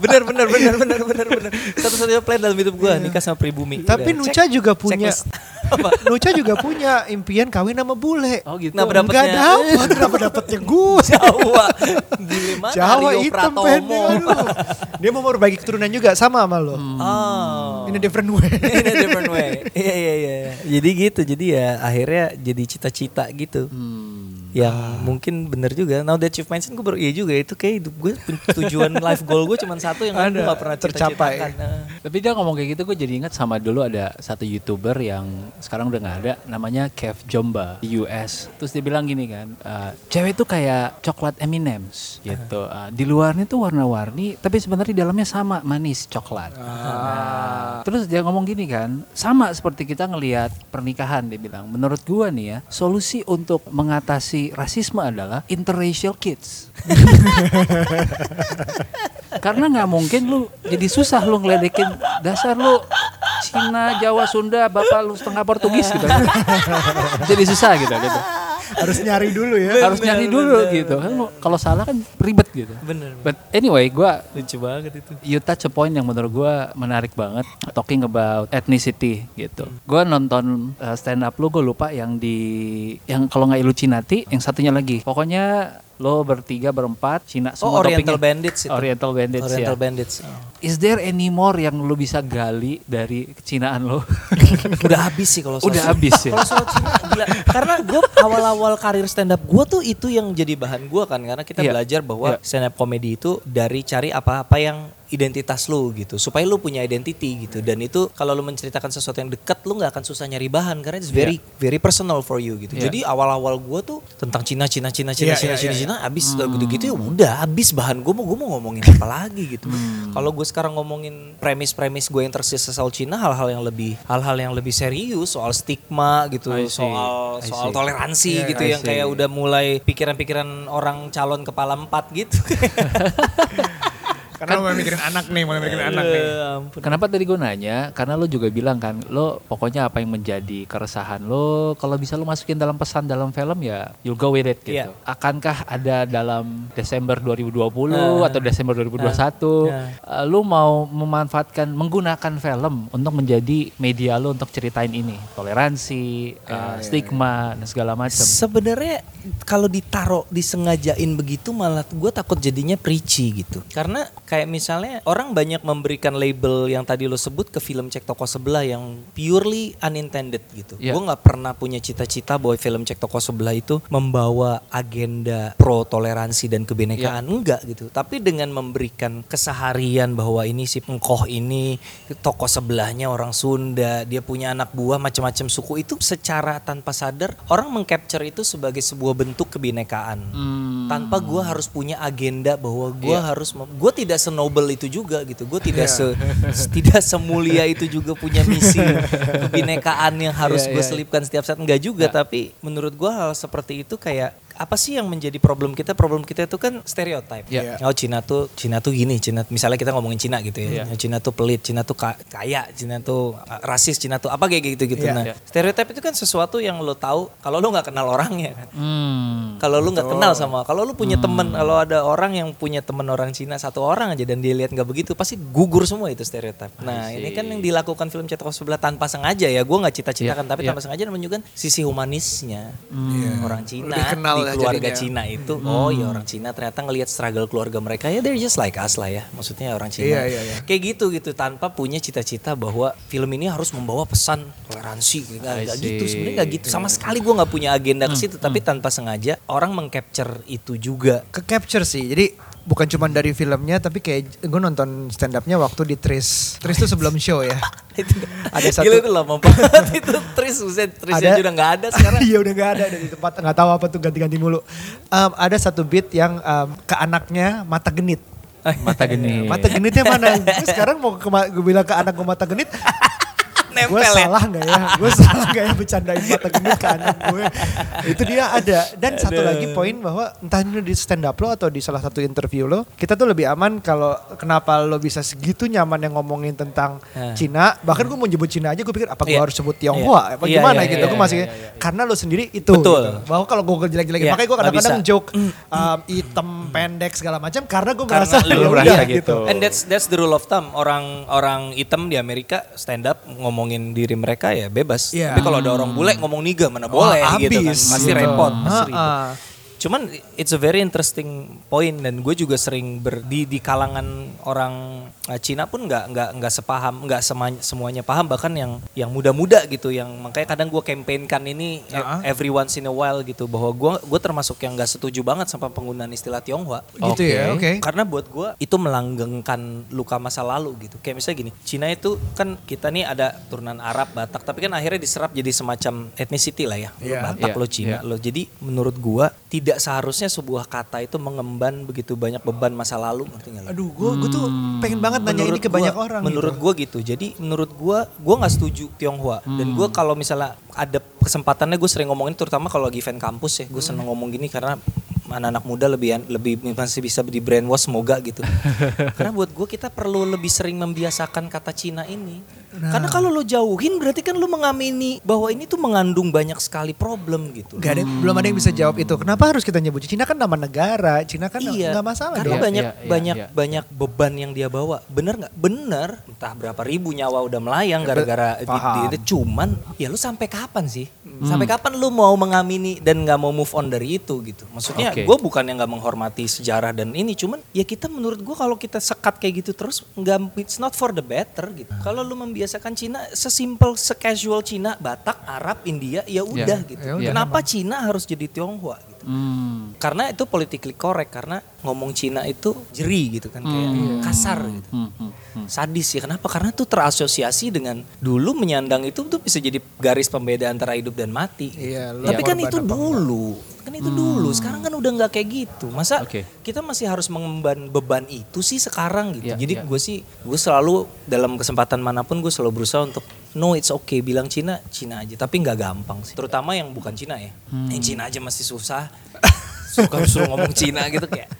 bener, bener, bener, bener, bener, bener. Satu-satunya plan dalam hidup gue nikah sama pribumi. Tapi Udah, Nucha juga punya Checklist. Apa? Nucha juga punya impian kawin sama bule. Oh gitu. Kenapa Enggak dapetnya? dapat, kenapa dapetnya gue? Jawa, bule mana? Jawa Rio hitam Pratomo. pendek. Dia mau berbagi keturunan juga sama sama lo. Oh. In a different [laughs] way. In a different way. Iya iya iya. Jadi gitu. Jadi ya akhirnya jadi cita-cita gitu. Yang mungkin bener juga. Now that you've mentioned gue baru iya juga itu kayak hidup gue tujuan [laughs] life goal gue cuma satu yang gue Ada, gak pernah tercapai. Nah. Tapi dia ngomong kayak gitu gue jadi ingat sama dulu ada satu youtuber yang sekarang udah nggak ada namanya Kev Jomba di US. Terus dia bilang gini kan, "Eh, cewek itu kayak coklat M&M's gitu. Eh, di luarnya tuh warna-warni, tapi sebenarnya di dalamnya sama manis coklat. Nah, terus dia ngomong gini kan, sama seperti kita ngelihat pernikahan dia bilang. Menurut gua nih ya, solusi untuk mengatasi rasisme adalah interracial kids. [laughs] Karena nggak mungkin lu jadi susah lu ngeledekin dasar lu Cina, Jawa, Sunda, bapak lu setengah Portugis gitu. [laughs] jadi susah gitu gitu. Harus nyari dulu ya. Harus nyari dulu gitu. Kan kalau salah kan ribet gitu. Bener. But anyway, gua Lucu banget itu. you touch a point yang menurut gua menarik banget talking about ethnicity gitu. Gua nonton uh, stand up lu gue lupa yang di yang kalau nggak Illuminati, yang satunya lagi. Pokoknya lo bertiga berempat Cina Oh semua Oriental topengnya- Bandits itu. Oriental Bandits Oriental ya. Bandits. Is there any more yang lu bisa gali dari kecinaan lo? [laughs] Udah habis sih kalau [laughs] soal Udah habis ya? Kalau soal Cina gila. Karena gue awal-awal karir stand up gue tuh itu yang jadi bahan gue kan karena kita Iya. belajar bahwa Iya. stand up comedy itu dari cari apa-apa yang identitas lu gitu supaya lu punya identity gitu. Dan itu kalau lu menceritakan sesuatu yang dekat lu nggak akan susah nyari bahan karena it's very very personal for you gitu. Iya. jadi awal-awal gue tuh tentang Cina Cina Cina Cina Iya, Cina iya, Cina iya. Cina abis gitu-gitu ya udah habis bahan gue mau gue mau ngomongin apa lagi gitu. Kalau gue sekarang ngomongin premis-premis gue yang tersisa soal Cina hal-hal yang lebih hal-hal yang lebih serius soal stigma gitu soal soal toleransi Iya, gitu I yang see. kayak udah mulai pikiran-pikiran orang calon kepala empat gitu [laughs] Karena mau mikirin anak nih, mau mikirin anak nih. Ya ampun. Kenapa tadi gue nanya? Karena lo juga bilang kan, lo pokoknya apa yang menjadi keresahan lo, kalau bisa lo masukin dalam pesan dalam film ya, you'll go with it gitu. Iya. Akankah ada dalam Desember 2020 Nah. atau Desember 2021, eh, lo mau memanfaatkan menggunakan film untuk menjadi media lo untuk ceritain ini, toleransi, eh, stigma dan segala macam. Sebenarnya kalau ditaro disengajain begitu malah gue takut jadinya preachy gitu. Karena kayak misalnya orang banyak memberikan label yang tadi lo sebut ke film Cek Toko Sebelah yang purely unintended gitu. Iya. Gue nggak pernah punya cita-cita bahwa film Cek Toko Sebelah itu membawa agenda pro toleransi dan kebinekaan enggak gitu. Tapi dengan memberikan keseharian bahwa ini si engkoh ini toko sebelahnya orang Sunda, dia punya anak buah macam-macam suku itu secara tanpa sadar orang mengcapture itu sebagai sebuah bentuk kebinekaan. Hmm. Tanpa gue harus punya agenda bahwa gue harus gue tidak senoble itu juga gitu. Gue tidak se tidak semulia itu juga punya misi [laughs] kebinekaan yang harus Iya, gue iya. selipkan setiap saat. Enggak juga tapi menurut gue hal seperti itu kayak apa sih yang menjadi problem kita? Problem kita itu kan stereotype. Iya. Oh Cina tuh Cina tuh gini, Cina misalnya kita ngomongin Cina gitu ya. Iya. Cina tuh pelit, Cina tuh ka- kaya, Cina tuh uh, rasis, Cina tuh apa kayak gitu-gitu. Iya. Nah, Iya. stereotype itu kan sesuatu yang lo tahu kalau lo nggak kenal orangnya kan. Hmm. Kalau lu nggak kenal sama, kalau lu punya temen, kalau ada orang yang punya temen orang Cina satu orang aja dan dia lihat nggak begitu, pasti gugur semua itu stereotip. Nah ini kan yang dilakukan film Cetok Sebelah tanpa sengaja ya, gue nggak cita-citakan, Iya, tapi iya. tanpa sengaja menunjukkan sisi humanisnya orang Cina Lebih kenal di keluarga jadinya. Cina itu. Oh ya orang Cina ternyata ngelihat struggle keluarga mereka ya, they're just like us lah ya, maksudnya orang Cina. Iya, iya, iya. Kayak gitu gitu tanpa punya cita-cita bahwa film ini harus membawa pesan toleransi, nggak see. gitu sebenarnya nggak gitu sama sekali gue nggak punya agenda ke situ tapi tanpa sengaja orang mengcapture itu juga Ke capture sih. Jadi bukan cuma dari filmnya tapi kayak gue nonton stand upnya waktu di Tris. Tris tuh sebelum show ya. [laughs] itu Ada satu- Gila itu lama banget [laughs] itu Tris buset Trisnya udah nggak ada sekarang. [laughs] Iya udah nggak ada ada di tempat nggak tahu apa tuh ganti-ganti mulu. Em, ada satu beat yang em, ke anaknya mata genit. Mata geni. Mata genitnya mana? Gue sekarang mau ke gue bilang ke anak gue mata genit. Gue Nempel ya. salah nggak ya? Gue [laughs] salah nggak ya bercandain mata genit ke anak gue? Itu dia ada. Dan satu lagi poin bahwa entah ini di stand up lo atau di salah satu interview lo, kita tuh lebih aman kalau kenapa lo bisa segitu nyaman yang ngomongin tentang Nah. Cina. Bahkan gue mau nyebut Cina aja gue pikir apa gue Iya. harus sebut Tionghoa? Apa Iya, gimana iya, gitu? iya, gue iya, masih karena lo sendiri itu. Betul. gitu. Bahwa kalau gue jelek-jelekin, Iya, makanya gue kadang-kadang joke um, hitam pendek segala macam karena gue merasa lu [laughs] ya merasa udah gitu. And that's that's the rule of thumb. Orang orang hitam di Amerika stand up ngomongin diri mereka ya bebas. Iya. Tapi kalau ada orang bule ngomong niga mana Wah, boleh gitu kan. abis Pasti gitu. repot, pasti ribet. Cuman it's a very interesting point dan gue juga sering ber, di di kalangan orang uh, Cina pun nggak nggak nggak sepaham nggak semuanya paham bahkan yang yang muda-muda gitu yang makanya kadang gue campaignkan ini Uh-huh. e- every once in a while gitu bahwa gue gue termasuk yang nggak setuju banget sama penggunaan istilah Tionghoa Gitu ya, oke. karena buat gue itu melanggengkan luka masa lalu gitu. Kayak misalnya gini, Cina itu kan kita nih ada turunan Arab, Batak, tapi kan akhirnya diserap jadi semacam ethnicity lah ya. Lo Iya. Batak, Iya, lo Cina, iya. lo. Jadi menurut gua tidak seharusnya sebuah kata itu mengemban begitu banyak beban masa lalu, ngerti lo? Aduh, gue gue tuh pengen banget nanya ini ke gua- banyak orang. Menurut gitu. gua gitu. Jadi menurut gua gua nggak setuju Tionghoa. Dan gua kalau misalnya ada kesempatannya gue sering ngomongin terutama kalau lagi event kampus ya. Gue seneng ngomong gini karena anak-anak muda lebih lebih masih bisa di brainwash semoga gitu. [laughs] karena buat gue kita perlu lebih sering membiasakan kata Cina ini. Karena kalau lo jauhin berarti kan lo mengamini bahwa ini tuh mengandung banyak sekali problem gitu. Gak ada, belum ada yang bisa jawab itu. Kenapa harus kita nyebut Cina kan nama negara, Cina kan iya. nggak masalah Karena dong. banyak Iya, iya, banyak iya. banyak beban yang dia bawa. Bener nggak? Bener. Entah berapa ribu nyawa udah melayang gara-gara di- paham. di- itu. Cuman ya lu sampai kapan sih? Sampai kapan lu mau mengamini dan nggak mau move on dari itu gitu? Maksudnya Oke. gue bukan yang nggak menghormati sejarah dan ini. Cuman ya kita menurut gue kalau kita sekat kayak gitu terus nggak it's not for the better gitu. Kalau lu membiasakan Cina sesimpel secasual Cina, Batak, Arab, India ya udah gitu. ya udah. Kenapa Cina harus jadi Tionghoa gitu? Hmm. karena itu politically correct karena ngomong Cina itu jeri gitu kan kayak kasar gitu Hmm, hmm, hmm. sadis ya kenapa karena itu terasosiasi dengan dulu menyandang itu tuh bisa jadi garis pembeda antara hidup dan mati. Iya, lu tapi kan itu dulu. kan itu dulu. Sekarang kan udah nggak kayak gitu. Masa Oke. kita masih harus mengemban beban itu sih sekarang gitu. Iya, jadi iya. gue sih gue selalu dalam kesempatan mana pun gue selalu berusaha untuk no it's okay. Bilang Cina Cina aja. Tapi nggak gampang sih. Terutama yang bukan Cina ya. Hmm. yang Cina aja masih susah [laughs] suka suruh ngomong Cina gitu kayak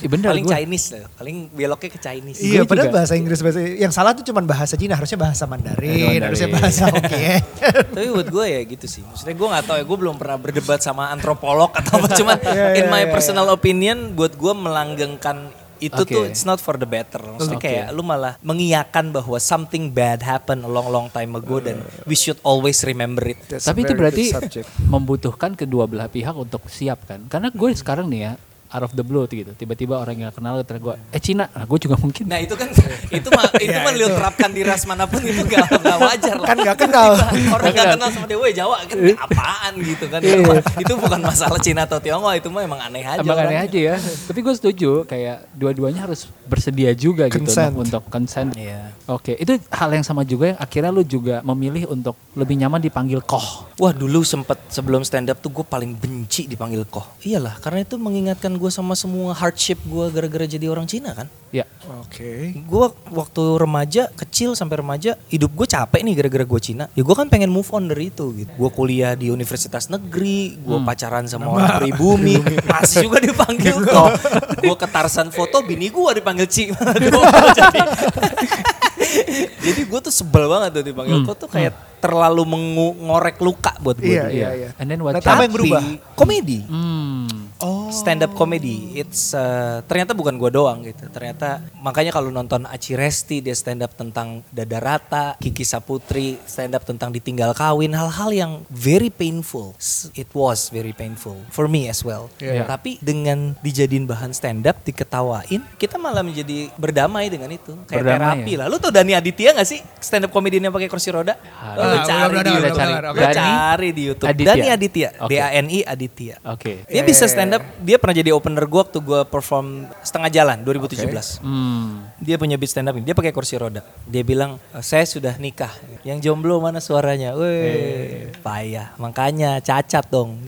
Ih, bener paling gua. Chinese lah paling beloknya ke Chinese Iya, Gue padahal juga. bahasa Inggris bahasa yang salah tuh cuma bahasa Cina, harusnya bahasa Mandarin, Mandarin. harusnya bahasa [laughs] oke. tapi buat gue ya gitu sih maksudnya gue nggak tahu ya gue belum pernah berdebat sama antropolog atau apa cuman [laughs] Iya, in iya, my iya, personal opinion buat gue melanggengkan itu Oke. tuh it's not for the better maksudnya Oke. kayak lu malah mengiyakan bahwa something bad happened a long long time ago dan we should always remember it That's Tapi itu berarti membutuhkan kedua belah pihak untuk siap kan? Karena gue sekarang nih ya out of the blue gitu, tiba-tiba orang yang kenal terus gue, eh Cina, nah gue juga mungkin. Nah itu kan [laughs] itu mah [laughs] itu mah lu terapkan di ras mana pun itu gak, gak wajar lah. Kan nggak kenal. Orang gak kenal sama dia, woi Jawa kan apaan gitu kan. Itu, mah- itu bukan masalah Cina atau Tionghoa, itu mah emang aneh aja. Emang aneh aja ya. Tapi gue setuju kayak dua-duanya harus bersedia juga gitu Consent. untuk, untuk consent. Iya. Oke, itu hal yang sama juga yang akhirnya lu juga memilih untuk lebih nyaman dipanggil koh. Wah dulu sempet sebelum stand up tuh gue paling benci dipanggil koh. Iyalah karena itu mengingatkan gue sama semua hardship gue gara-gara jadi orang Cina kan. Ya, Oke. Gue waktu remaja kecil sampai remaja hidup gue capek nih gara-gara gue Cina. Ya gue kan pengen move on dari itu gitu. Gue kuliah di universitas negeri, gue pacaran sama orang pribumi, [laughs] masih juga dipanggil koh. Gue ke Tarsan foto, bini gue dipanggil Ci. [laughs] [laughs] Gua jadi jadi gue tuh sebel banget tuh dipanggil koh tuh kayak terlalu mengorek luka buat gue. Iya, iya, iya. And then what Nah, apa yang Tapi berubah? komedi. Hmm. Oh. Stand up comedy, it's uh, ternyata bukan gue doang gitu. Ternyata makanya kalau nonton Aci Resti dia stand up tentang dada rata, Kiki Saputri stand up tentang ditinggal kawin, hal-hal yang very painful. It was very painful for me as well. Iya. Tapi dengan dijadiin bahan stand up, diketawain, kita malah menjadi berdamai dengan itu. Kayak Berdamai terapi ya? lah. Lu tau Dani Aditya gak sih stand up comedian yang pakai kursi roda? Ah, belum cari di YouTube. Dani cari di YouTube. Aditya? Dani Aditya, Oke. D A N I Aditya. Oke. Dia Iya, bisa iya, stand up dia pernah jadi opener gue waktu gue perform setengah jalan 2017. Hmm. Dia punya beat stand up ini. Dia pakai kursi roda. Dia bilang, "Eh, saya sudah nikah. Yang jomblo mana suaranya? Weh, payah. Makanya cacat dong. [laughs]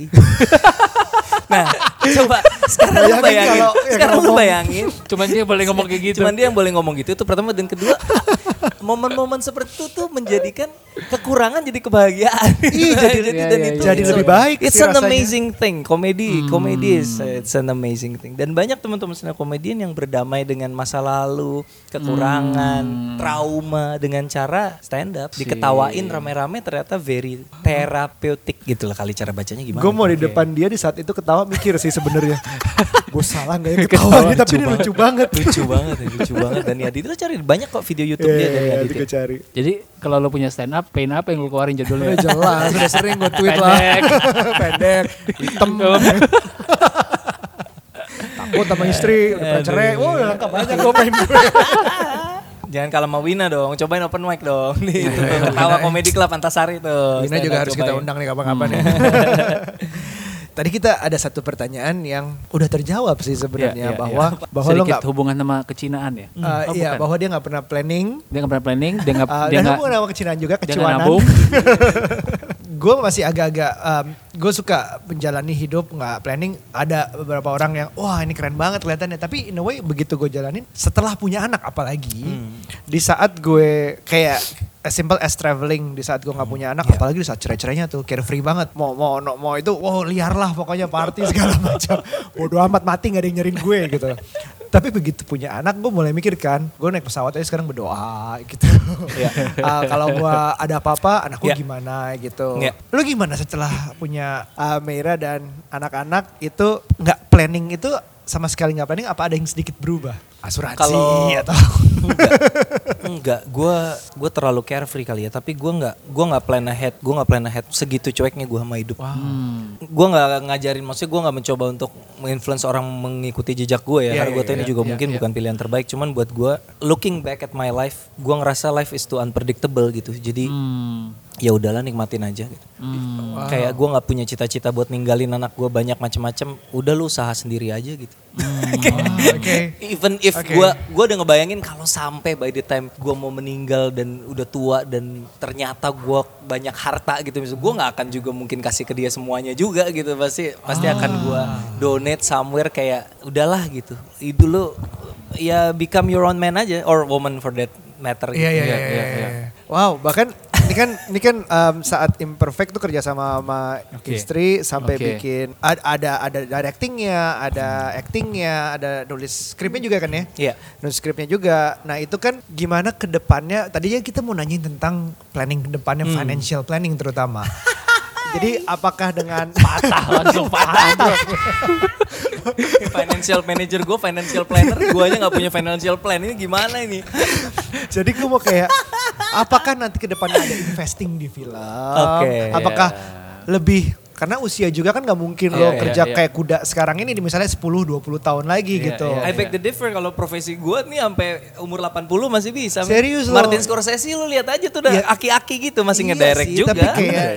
Nah, coba [laughs] sekarang lu Bayangin bayangin. kalau yang sekarang lu ngomong. bayangin. Cuman dia boleh ngomong kayak gitu. Cuman dia yang boleh ngomong gitu. Itu pertama dan kedua, [laughs] momen-momen seperti itu tuh menjadikan kekurangan jadi kebahagiaan. Iya, jadi- [laughs] jadi, Iya, dan iya, itu jadi it's lebih baik It's an rasanya. amazing thing. Komedi, komedi is it's an amazing thing. Dan banyak teman-teman stand up comedian yang berdamai dengan masa lalu, kekurangan, trauma dengan cara stand up, diketawain rame-rame ternyata very therapeutic gitu lah kali cara bacanya gimana. Gue mau di depan dia di saat itu ketawa mikir sih sebenarnya. Gue salah nggak ya [laughs] ketawa ini tapi ini lucu banget. lucu [laughs] banget ya, lucu banget dan ya itu cari banyak kok video YouTube dia dari Iya, Adit. gue cari. Jadi kalau lo punya stand up, pain apa yang lo keluarin judulnya? [laughs] Udah jelas, sudah sering gue tweet lah. Pendek. Pendek, hitam. Takut sama istri, udah pernah cerai. Wah, udah lengkap banyak gue pengen gue. Jangan kalah sama Wina dong, cobain open mic dong. Di itu, ketawa komedi club Antasari tuh. Wina juga harus kita undang nih kapan-kapan ya. Tadi kita ada satu pertanyaan yang udah terjawab sih sebenarnya Iya, iya, bahwa iya. bahwa lo sedikit nggak hubungan sama kecinaan ya. Uh, Oh, iya, bukan. bahwa dia nggak pernah planning. Dia nggak pernah planning, dia nggak Uh, dia nggak hubungan sama kecinaan juga, dia kecuanan. nabung. [laughs] gue masih agak-agak, gue suka menjalani hidup nggak planning. Ada beberapa orang yang, wah ini keren banget kelihatannya. Tapi in a way begitu gue jalanin, setelah punya anak apalagi, di saat gue kayak as simple as traveling di saat gue nggak punya anak, apalagi di saat cerai-cerainya tuh carefree banget. Mau mau no, mau itu, wow liar lah pokoknya party segala [laughs] macam. Bodoh amat mati nggak ada yang nyariin gue gitu. Tapi begitu punya anak, gue mulai mikir kan, gue naik pesawat aja sekarang berdoa gitu. [laughs] Ah, kalau gue ada apa-apa, anak gue Iya. gimana gitu. Iya. Lu gimana setelah punya uh, Meira dan anak-anak itu nggak planning itu sama sekali nggak planning apa ada yang sedikit berubah? Asuransi atau [laughs] enggak enggak gue gue terlalu carefree kali ya tapi gue nggak gue nggak plan ahead gue nggak plan ahead segitu cueknya gue sama hidup Hmm. gue nggak ngajarin maksudnya gue nggak mencoba untuk menginfluence orang mengikuti jejak gue ya Iya, karena iya, gue tahu ini iya, juga iya, mungkin iya. bukan pilihan terbaik cuman buat gue looking back at my life gue ngerasa life is too unpredictable gitu jadi Hmm. Ya udahlah nikmatin aja gitu. Hmm. kayak gue nggak punya cita-cita buat ninggalin anak gue banyak macam-macam udah lu usaha sendiri aja gitu [laughs] Oke. Even if gua gua udah ngebayangin kalau sampai by the time gua mau meninggal dan udah tua dan ternyata gua banyak harta gitu misalnya gua nggak akan juga mungkin kasih ke dia semuanya juga gitu pasti pasti akan gua donate somewhere kayak udahlah gitu. Itu lu ya become your own man aja or woman for that matter gitu. Iya iya iya. iya, iya. Wow, bahkan kan ini kan um, saat imperfect tuh kerja sama sama Oke. istri sampai Oke. bikin ad- ada ada directingnya, ada actingnya, ada nulis skripnya juga kan ya? Iya. Nulis skripnya juga. Nah itu kan gimana ke depannya? Tadinya kita mau nanyain tentang planning ke depannya, financial planning terutama. [laughs] Jadi apakah dengan patah Langsung patah. [laughs] financial manager gua financial planner gua aja nggak punya financial plan ini gimana ini [laughs] Jadi gue mau kayak, apakah nanti ke depannya ada investing di film? Oke. Apakah lebih karena usia juga kan nggak mungkin lo Iya, kerja iya, iya. kayak kuda sekarang ini di misalnya 10-20 tahun lagi Iya, gitu. iya. I beg the differ kalau profesi gue nih sampai umur 80 masih bisa. Serius lo? Martin Scorsese lu lihat aja tuh udah Iya. aki-aki gitu masih Iya ngedirect sih, juga. Tapi kayak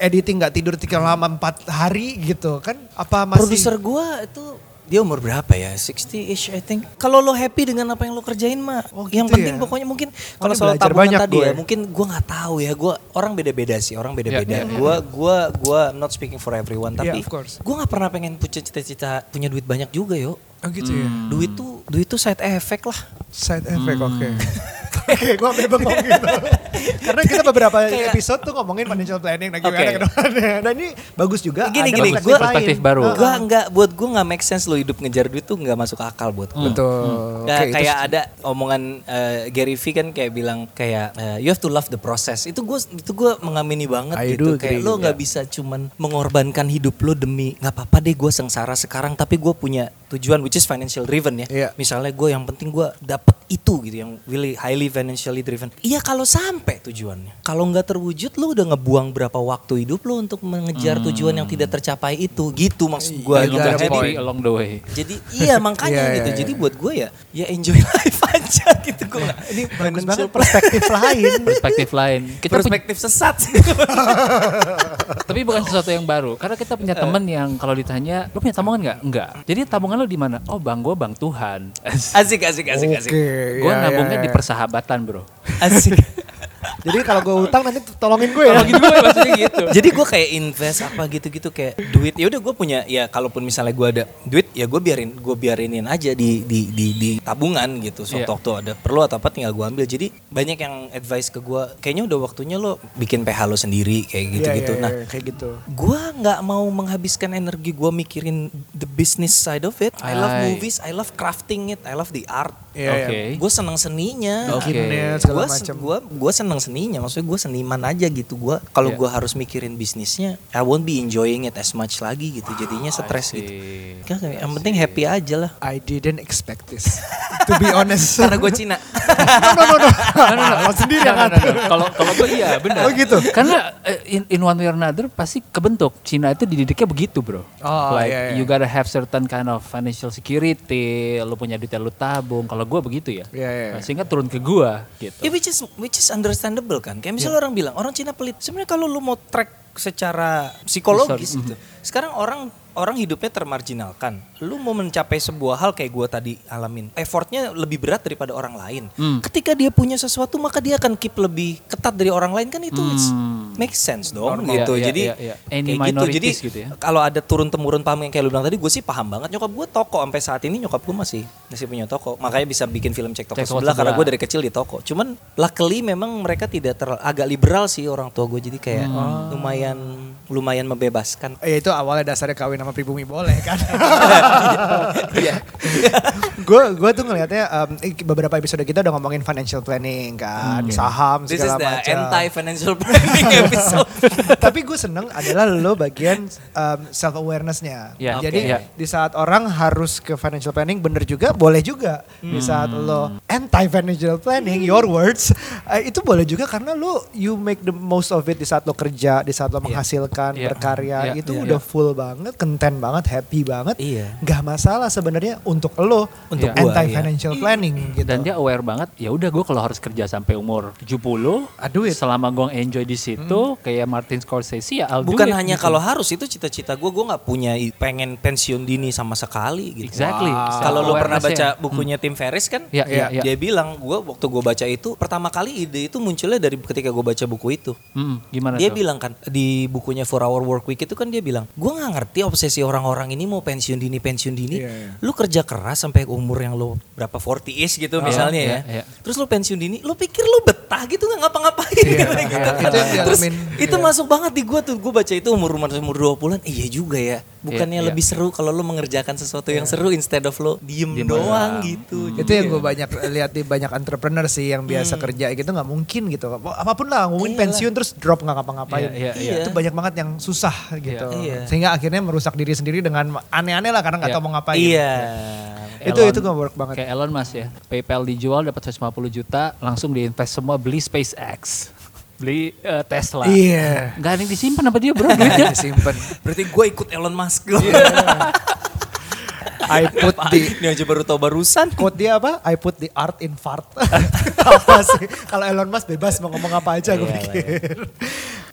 editing nggak tidur tiga lama empat hari gitu kan? Apa masih? Produser gue itu dia umur berapa ya? 60-ish I think. Kalau lo happy dengan apa yang lo kerjain mah, Oh, yang gitu penting ya? pokoknya mungkin kalau soal tabungan banyak tadi gue. ya, mungkin gue nggak tahu ya. Gue orang beda-beda sih, orang beda-beda. Iya, iya, Gue gua gua gua not speaking for everyone, Yeah, tapi of course. gue nggak pernah pengen punya cita-cita punya duit banyak juga yo. Oh gitu ya. Duit tuh duit tuh side effect lah. Side effect oke. [laughs] Oke, gue sampai bengong gitu. [laughs] Karena kita beberapa Kayak- episode tuh ngomongin financial planning dan gimana depannya. Dan ini bagus juga. Gini, ada gini, perspektif gua- lain. Perspektif baru. Gua nggak buat gue nggak make sense lo hidup ngejar duit tuh nggak masuk akal buat gue. Betul. Nggak, Oke, itu kayak ada omongan eh, Gary Vee kan kayak bilang kayak eh, you have to love the process. Itu gue itu gue mengamini banget I gitu. do Kayak agree. lo nggak bisa cuman mengorbankan hidup lo demi nggak apa-apa deh gue sengsara sekarang tapi gue punya tujuan which is financial driven ya. Iya. Misalnya gue yang penting gue dapet itu gitu yang really highly financially driven. Iya kalau sampai tujuannya. Kalau nggak terwujud lo udah ngebuang berapa waktu hidup lo untuk mengejar tujuan yang tidak tercapai itu. Gitu maksud gue. Iya, gitu. ada Jadi- Happy along the way. jadi iya makanya Iya, [laughs] iya, gitu. iya. Jadi buat gue ya ya enjoy [laughs] life aja gitu gue nggak Ini bagus banget perspektif lain. perspektif lain. Kita punya- perspektif sesat sih [laughs] tapi bukan sesuatu yang baru. Karena kita punya temen yang kalau ditanya, lo punya tabungan nggak? Enggak. Jadi tabungan lo di mana? Oh bang gue bang Tuhan. asik asik asik asik Oke. gue ya, nabungnya ya, di ya. persahabatan bro. asik Jadi kalau gue utang nanti tolongin gue ya. Gitu gue maksudnya [laughs] gitu. jadi gue kayak invest apa gitu-gitu kayak duit ya udah gue punya ya kalaupun misalnya gue ada duit ya gue biarin gue biarinin aja di di di, di tabungan gitu so Iya. waktu ada perlu atau apa tinggal gue ambil jadi banyak yang advice ke gue kayaknya udah waktunya lo bikin PH lo sendiri kayak Iya, gitu-gitu iya, nah iya, kayak gitu. gue nggak mau menghabiskan energi gue mikirin the business side of it I love movies I love crafting it I love the art Iya, Oke. iya. gue seneng seninya Oke. Segala gue gua seneng seninya maksudnya gue seniman aja gitu gue kalau Iya. gua harus mikirin bisnisnya I won't be enjoying it as much lagi gitu jadinya stres gitu Kan yang penting happy aja lah I didn't expect this. to be honest. [laughs] karena gue Cina [laughs] no, [laughs] no, no, no. Lo sendiri yang No, no, no, ngatur. no. Kalau kalau gue iya benar. Oh, gitu? Karena eh, in, in one way or another pasti kebentuk. Cina itu dididiknya begitu bro. Oh, like iya, iya. you gotta have certain kind of financial security. Lu punya duit lu tabung. Kalau gue begitu ya. Iya, iya. Nah, sehingga turun ke gue gitu. ya which is which is understandable kan? Kayak misalnya orang bilang orang Cina pelit. Sebenarnya kalau lu mau track secara psikologis Sorry. gitu sekarang orang orang hidupnya termarginalkan lu mau mencapai sebuah hal kayak gua tadi alamin effortnya lebih berat daripada orang lain Hmm. ketika dia punya sesuatu maka dia akan keep lebih ketat dari orang lain kan itu it's make sense dong Normal. gitu Iya, iya, jadi iya. Any kayak gitu jadi gitu ya. kalau ada turun temurun paham yang kayak lu bilang tadi gue sih paham banget nyokap gue toko sampai saat ini nyokap gue masih masih punya toko makanya bisa bikin film cek toko Cek toko sebelah karena sebelah. gue dari kecil di toko cuman luckily memang mereka tidak ter agak liberal sih orang tua gue jadi kayak Hmm. lumayan lumayan membebaskan Ya itu awalnya dasarnya kawin sama pribumi boleh kan. [laughs] Iya. [laughs] Gue gue tuh ngelihatnya em, beberapa episode kita udah ngomongin financial planning kan, saham this is segala the macam. anti financial planning [laughs] episode Tapi gue seneng adalah lo bagian self awarenessnya. Ya, Jadi oke, ya. di saat orang harus ke financial planning bener juga boleh juga. Di saat lo anti financial planning, your words eh, itu boleh juga karena lo you make the most of it di saat lo kerja, di saat lo menghasilkan, Iya. berkarya Iya, itu iya, udah iya. full banget, content banget, happy banget. Iya. Gak masalah sebenarnya untuk lo Untuk Iya. gua, anti iya. financial planning gitu. Dan dia aware banget, ya udah gue kalau harus kerja sampai umur 70, Aduh, it. selama gue enjoy di situ, kayak Martin Scorsese ya I'll do bukan it, hanya gitu. kalau harus itu cita-cita gue gue nggak punya pengen pensiun dini sama sekali gitu Exactly. Kalau lo pernah baca bukunya Tim Ferriss kan, Iya, iya, iya. dia bilang gue waktu gue baca itu pertama kali ide itu munculnya dari ketika gue baca buku itu. Hmm, gimana Dia tuh? bilang kan di bukunya Four Hour Work Week itu kan dia bilang, gue nggak ngerti obsesi orang-orang ini mau pensiun dini pensiun dini. Iya, iya. Lu kerja keras sampai umur yang lo berapa 40 is gitu misalnya iya, ya. iya. Terus lu pensiun dini, lu pikir lu betah gitu nggak ngapa-ngapain [laughs] gitu iya. kan. Itu yang Terus dialamin, itu iya. masuk banget di gue tuh, gue baca itu umur umur umur 20-an, iya juga ya. Bukannya Iya, iya. lebih seru kalau lu mengerjakan sesuatu yang seru instead of lo diem, Diem doang doang. gitu. itu yang gue banyak lihat di banyak entrepreneur sih yang biasa kerja gitu nggak mungkin gitu apa pun lah ngomongin Iyalah. pensiun terus drop nggak ngapa-ngapain Iya, iya, iya. itu banyak banget yang susah gitu Iya. sehingga akhirnya merusak diri sendiri dengan aneh-aneh lah karena nggak Iya. tahu mau ngapain Iya. itu Elon- itu nggak work banget Kayak Elon Musk ya, PayPal dijual dapat 150 juta, langsung diinvest semua beli SpaceX, beli eh, Tesla. iya Gak ada yang disimpan apa dia bro duitnya? [laughs] disimpan Berarti gue ikut Elon Musk. [laughs] I put the Ini aja baru tau barusan. quote dia apa I put the art in fart [laughs] apa sih kalau Elon Musk bebas mau ngomong apa aja gue Iya, pikir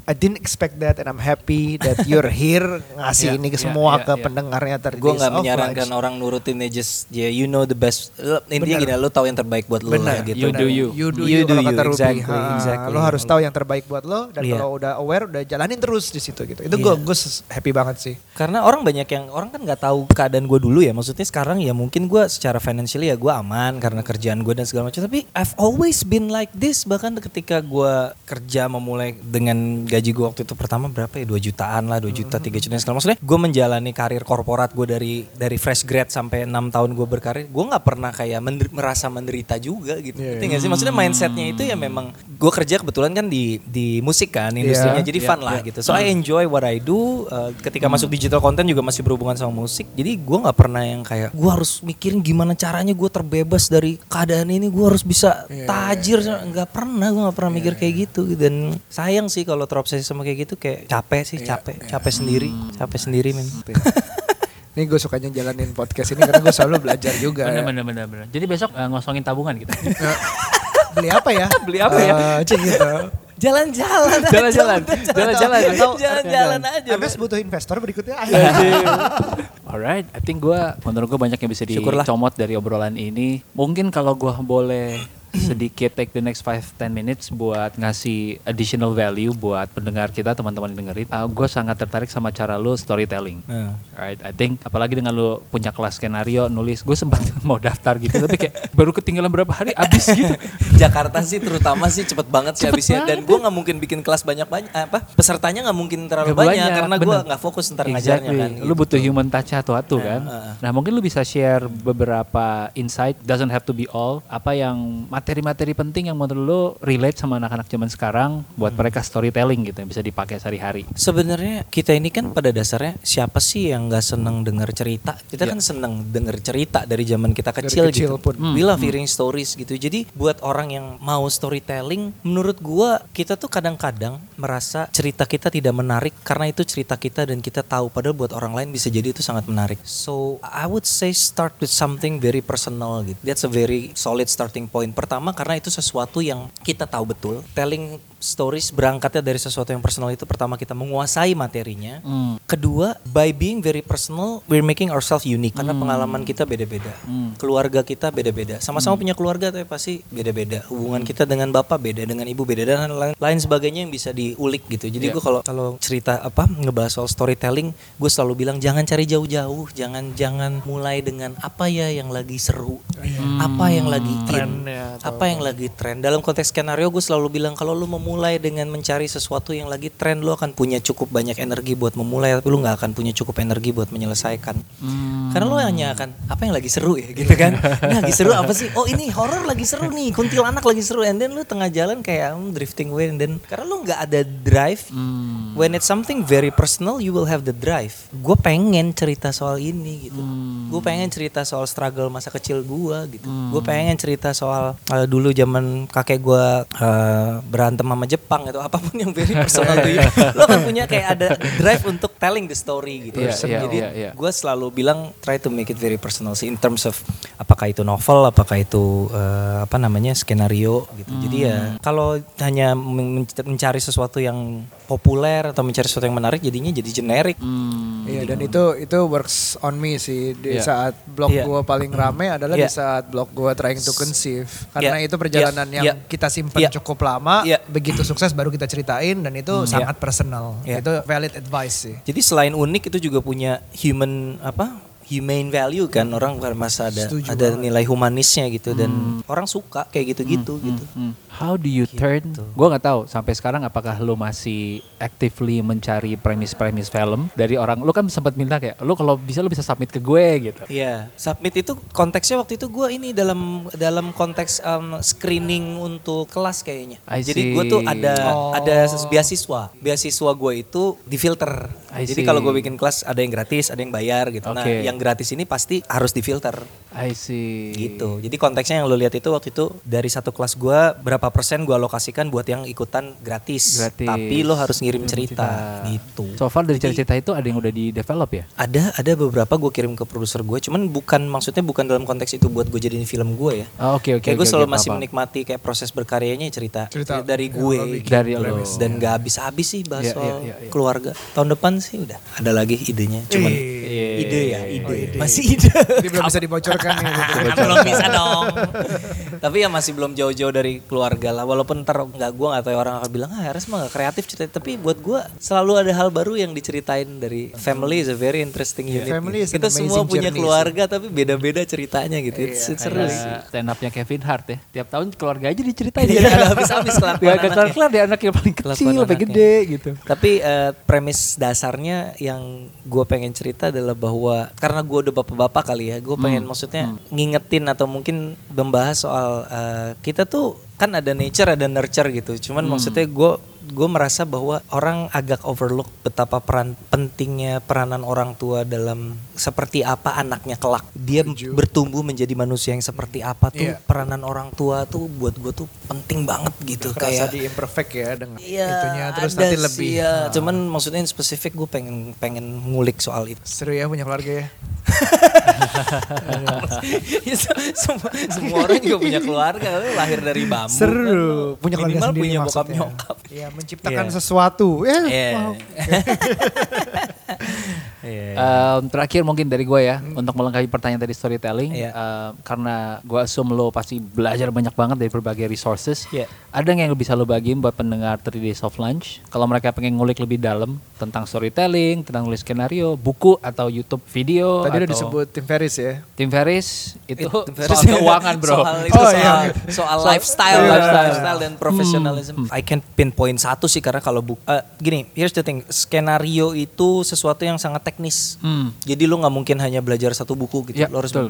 I didn't expect that and I'm happy that you're [laughs] here ngasih Iya, ini ke semua iya, ke iya. pendengarnya tadi Gue nggak menyarankan orang nurutin just ya you know the best. Intinya Bener. gini, lo tahu yang terbaik buat lo Benar, lah gitu. You do you. You do You you, do you, Ruby. exactly, Ha, exactly. Lo harus tahu yang terbaik buat lo dan Iya. kalau udah aware udah jalanin terus di situ gitu. Itu Iya. gue gue happy banget sih. Karena orang banyak yang orang kan nggak tahu keadaan gue dulu ya. Maksudnya sekarang ya mungkin gue secara financially ya gue aman karena kerjaan gue dan segala macam. Tapi I've always been like this. Bahkan ketika gue kerja memulai dengan gaji gue waktu itu pertama berapa ya? 2 jutaan lah 2 juta 3 juta segala maksudnya gue menjalani karir korporat gue dari dari fresh grad sampai enam tahun gue berkarir gue nggak pernah kayak mener- merasa menderita juga gitu. Iya, Ngerti nggak sih? Maksudnya mindsetnya itu ya memang gue kerja kebetulan kan di di musik kan industrinya. Iya, jadi iya, fun lah iya. gitu. So I enjoy what I do Uh, ketika masuk digital content juga masih berhubungan sama musik. Jadi gue nggak pernah yang kayak gue harus mikirin gimana caranya gue terbebas dari keadaan ini gue harus bisa tajir nggak pernah gue nggak pernah mikir kayak gitu. Dan sayang sih kalau terobsesi sama kayak gitu kayak capek sih capek capek sendiri capek sendiri men Ini gue sukanya jalanin podcast ini karena gue selalu belajar juga. Bener, ya. bener, bener, bener. Jadi besok eh, ngosongin tabungan gitu. Beli apa ya? Beli apa ya? [laughs] Eh, cik gitu. Jalan-jalan aja. Jalan-jalan. [laughs] Jalan-jalan. Aja. Abis butuh investor berikutnya. [laughs] Alright, I think gue, menurut gue banyak yang bisa dicomot dari obrolan ini. Mungkin kalau gue boleh [clears throat] sedikit take the next 5-10 minutes buat ngasih additional value buat pendengar kita, teman-teman dengerin. gue sangat tertarik sama cara lu storytelling. Nah. Alright, I think apalagi dengan lu punya kelas skenario, nulis, gue sempat [laughs] mau daftar gitu, tapi kayak baru ketinggalan berapa hari abis [laughs] gitu. Jakarta sih terutama sih cepet banget sih Cepet habisnya dan gue nggak mungkin bikin kelas banyak banyak apa pesertanya nggak mungkin terlalu banyak, banyak, karena gue nggak fokus ntar ngajarnya Exactly. kan. Lu gitu. butuh human touch satu-satu kan. heeh. Nah mungkin lu bisa share beberapa insight, doesn't have to be all. Apa yang materi-materi penting yang menurut lu relate sama anak-anak zaman sekarang buat Hmm. mereka storytelling gitu yang bisa dipakai sehari-hari. Sebenarnya kita ini kan pada dasarnya siapa sih yang nggak seneng dengar cerita? Kita Iya. kan seneng dengar cerita dari zaman kita kecil, kecil gitu. pun. We love hearing stories gitu. Jadi buat orang yang mau storytelling, menurut gua kita tuh kadang-kadang merasa cerita kita tidak menarik karena itu cerita kita dan kita tahu padahal buat orang lain bisa jadi itu sangat menarik. So I would say start with something very personal gitu. That's a very solid starting point. Pertama karena itu sesuatu yang kita tahu betul. Telling stories berangkatnya dari sesuatu yang personal itu pertama kita menguasai materinya. Hmm. Kedua, by being very personal, we're making ourselves unique karena pengalaman kita beda-beda. Keluarga kita beda-beda. Sama-sama punya keluarga tapi pasti beda-beda. Hubungan kita dengan bapak beda, dengan ibu beda dan lain, lain sebagainya yang bisa diulik gitu. Jadi Iya. gue kalau kalau cerita apa ngebahas soal storytelling, gue selalu bilang jangan cari jauh-jauh, jangan jangan mulai dengan apa ya yang lagi seru, apa yang lagi in, Trennya atau- apa yang lagi tren. Dalam konteks skenario gue selalu bilang kalau lu memulai dengan mencari sesuatu yang lagi tren, lu akan punya cukup banyak energi buat memulai, tapi lu nggak akan punya cukup energi buat menyelesaikan. Hmm. Karena lu hanya akan apa yang lagi seru ya gitu kan. Ini lagi seru apa sih? Oh ini horor lagi seru nih, kuntilanak lagi seru. And then lu tengah jalan kayak hmm, drifting away and then karena lu nggak ada drive. Hmm. When it's something very personal, you will have the drive. Gue pengen cerita soal ini gitu. Hmm. Gue pengen cerita soal struggle masa kecil gue gitu. Gue pengen cerita soal uh, dulu zaman kakek gue uh, berantem sama Jepang atau apa pun yang very personal to you. Lo kan punya kayak ada drive untuk telling the story gitu. Iya, iya, Jadi iya, iya. gue selalu bilang try to make it very personal sih in terms of apakah itu novel, apakah itu uh, apa namanya skenario gitu. Jadi ya Hmm. kalau hanya men- mencari sesuatu yang populer atau mencari sesuatu yang menarik jadinya jadi generik. Hmm. Iya dan itu itu works on me sih di Iya. saat blog Iya. gua paling rame adalah Iya. di saat blog gua trying to conceive karena Iya. itu perjalanan Iya. yang Iya. kita simpan Iya. cukup lama Iya. begitu sukses baru kita ceritain dan itu sangat personal Iya. itu valid advice sih Jadi selain unik itu juga punya human apa? Humane value kan orang masa ada Setuju ada banget. nilai humanisnya gitu dan orang suka kayak gitu-gitu gitu. Hmm. How do you turn? Gue nggak tahu sampai sekarang apakah lu masih actively mencari premis-premis film dari orang. Lu kan sempat minta kayak, lu kalau bisa lu bisa submit ke gue gitu. Iya, submit itu konteksnya waktu itu gue ini dalam dalam konteks um, screening untuk kelas kayaknya. I Jadi gue tuh ada Oh. ada beasiswa. Beasiswa gue itu difilter. Jadi kalau gue bikin kelas ada yang gratis, ada yang bayar gitu. Nah, Oke. yang gratis ini pasti harus difilter I see. gitu. Jadi konteksnya yang lo lihat itu waktu itu dari satu kelas gue berapa persen gue alokasikan buat yang ikutan gratis. Gratis. Tapi lo harus ngirim cerita, gitu. So far dari cerita-cerita itu ada yang udah di develop ya? Ada ada beberapa gue kirim ke produser gue, cuman bukan maksudnya bukan dalam konteks itu buat gue jadiin film gue ya. Oh, Oke oke. kayak gue oke, selalu oke, masih paham. menikmati kayak proses berkaryanya cerita, Cerita dari gue bikin, Dari lo. dan gak habis-habis sih bahas Iya, soal iya, iya, iya. keluarga. Tahun depan sih udah ada lagi idenya, cuman Iya, ide ya iya, ide, masih ide. Jadi belum bisa dibocorkan nih gitu. [laughs] belum bisa dong. Tapi ya masih belum jauh-jauh dari keluarga lah. Walaupun ntar nggak gue nggak tahu orang akan bilang ah Ares mah gak kreatif cerita. Tapi buat gue selalu ada hal baru yang diceritain dari family is a very interesting unit. Family is Kita semua punya journey keluarga tapi beda-beda ceritanya gitu. It's, it's seru sih. Stand upnya Kevin Hart ya. Tiap tahun keluarga aja diceritain. Iya, ada habis-habis kelakuan Gak anaknya. kelar-kelar dia anak yang paling kecil, sampai gede gitu. Tapi eh, premis dasarnya yang gue pengen cerita adalah bahwa karena gue udah bapak-bapak kali ya, gue pengen maksudnya ngingetin atau mungkin membahas soal eh, kita tuh kan ada nature ada nurture gitu. Cuman maksudnya gue gue merasa bahwa orang agak overlook betapa peran pentingnya peranan orang tua dalam seperti apa anaknya kelak. Dia bertumbuh menjadi manusia yang seperti apa tuh Iya. peranan orang tua tuh buat gue tuh penting banget gitu Kerasa kayak di imperfect ya dengan Iya, itunya terus ada nanti sih, lebih ya. Nah, Cuman maksudnya yang spesifik gue pengen pengen ngulik soal itu. seru ya punya keluarga ya. Ya, se- semua, semua orang juga punya keluarga, lu lahir dari bambu. Seru kan, punya keluarga minimal sendiri punya bokap nyokap. Iya, menciptakan Iya. sesuatu. Eh, Iya. wow. [laughs] Iya. Um, terakhir mungkin dari gue ya untuk melengkapi pertanyaan tadi storytelling Iya. um, karena gue assume lo pasti belajar banyak banget dari berbagai resources. Iya. Ada nggak yang bisa lo bagiin buat pendengar 3 Days of Lunch? Kalau mereka pengen ngulik lebih dalam tentang storytelling, tentang nulis skenario, buku atau YouTube video Tadi udah disebut Tim Ferris ya. Tim Ferris itu Itu soal keuangan bro. Soal itu Oh, soal, iya. soal lifestyle, Iya. lifestyle, lifestyle dan professionalism. I can pinpoint satu sih karena kalau bu, eh, gini, here's the thing, skenario itu sesuatu yang sangat teknis. Hmm. Jadi lo nggak mungkin hanya belajar satu buku gitu. Iya, lo harus betul.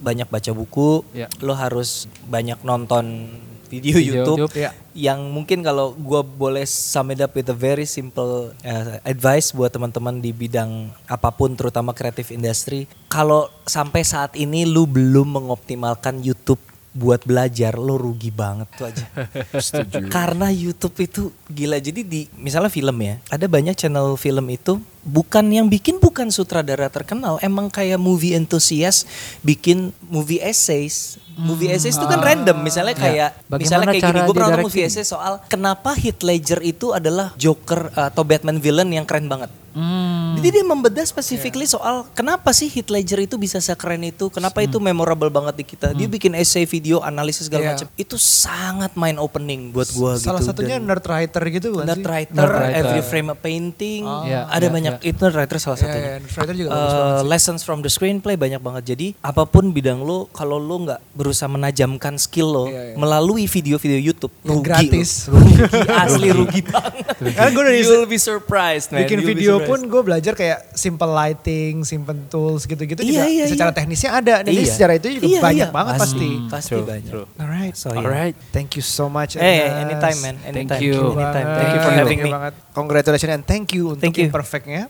banyak baca buku, Iya. lo harus banyak nonton video, Video YouTube. YouTube, iya. Yang mungkin kalau gua boleh sum it up with a very simple uh, advice buat teman-teman di bidang apa pun terutama kreatif industry, kalau sampai saat ini lu belum mengoptimalkan YouTube buat belajar lo rugi banget tuh aja. [laughs] Karena YouTube itu gila. Jadi di misalnya film ya, ada banyak channel film itu bukan yang bikin bukan sutradara terkenal, emang kayak movie enthusiast bikin movie essays. Movie essays itu kan random, misalnya kayak Bagaimana misalnya kayak gini, gue pernah nonton movie essay soal kenapa Heath Ledger itu adalah Joker uh, atau Batman villain yang keren banget. Hmm. Jadi dia membedah specifically soal kenapa sih Heath Ledger itu bisa sekeren itu, kenapa itu memorable banget di kita. Dia bikin essay, video, analisis segala Iya. macam. Itu sangat mind opening buat gua Salah gitu. satunya Dan nerd writer gitu bukan nerd sih? writer, Nerd writer. every frame a painting, Iya, ada iya, banyak itu nerd writer salah Iya, satunya. iya, nerd writer juga Uh, bagus banget sih. lessons from the screenplay banyak banget. Jadi apa pun bidang lo, kalau lo nggak berusaha menajamkan skill lo Iya, iya. melalui video-video YouTube, Yang rugi gratis. lo. Rugi, [laughs] asli rugi banget. Karena gue dari You'll be surprised, man. bikin You'll video pun gue belajar kayak simple lighting, simple tools gitu-gitu Iya, juga iya, secara iya. teknisnya ada. Dan Iya. secara itu juga Iya, banyak iya. banget pasti. Hmm, Pasti True, banyak. true. Alright. So, yeah. Alright. Thank you so much. Hey, Ernest. anytime man, anytime. you. Anytime. banget. Thank you for having Thank me. banget. Congratulations and thank you untuk Thank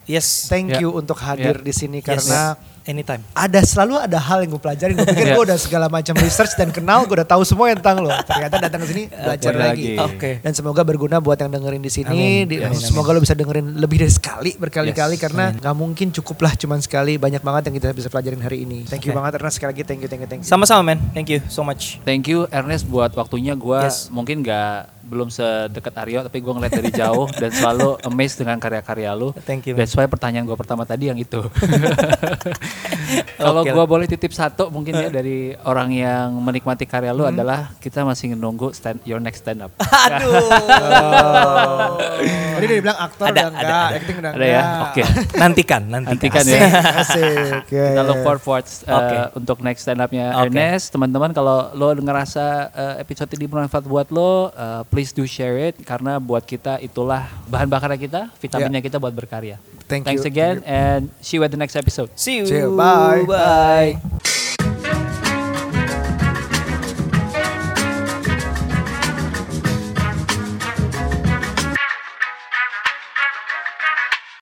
Yes. Thank Yeah. you untuk hadir Yeah. di sini Yes. karena anytime. ada selalu ada hal yang gue pelajarin. Gue pikir Yeah. gue udah segala macam research dan kenal, gue udah tahu semua tentang lo. Ternyata datang ke sini belajar Belajar lagi. lagi. Oke. Dan semoga berguna buat yang dengerin di sini. Amin. Di- Amin, amin. semoga lo bisa dengerin lebih dari sekali, berkali-kali Yes. karena nggak mungkin cukuplah cuman sekali. Banyak banget yang kita bisa pelajarin hari ini. Thank you banget Ernest sekali lagi. Thank you, thank you, thank you. Sama-sama man. Thank you so much. Thank you Ernest buat waktunya. Gua Yes. mungkin nggak belum sedekat Aryo tapi gue ngeliat dari jauh dan selalu amazed dengan karya-karya lu. Thank you, man. That's why pertanyaan gue pertama tadi yang itu. [laughs] Kalau gue boleh titip satu mungkin ya dari orang yang menikmati karya lu Hmm. adalah kita masih menunggu stand your next stand up. [laughs] Aduh. Tadi udah dibilang aktor Ada, udah ada, enggak, ada. acting udah Ada ya? Oke. [laughs] nantikan, nantikan. Nantikan ya. Asik. ya, Kita look forward uh, Oke. untuk next stand upnya Oke. Ernest. Teman-teman kalau lo ngerasa uh, episode ini bermanfaat buat lo, uh, please do share it karena buat kita itulah bahan bakarnya kita, vitaminnya kita buat berkarya. Thank Thanks you. again and see you at the next episode. See you. See you. Bye. Bye.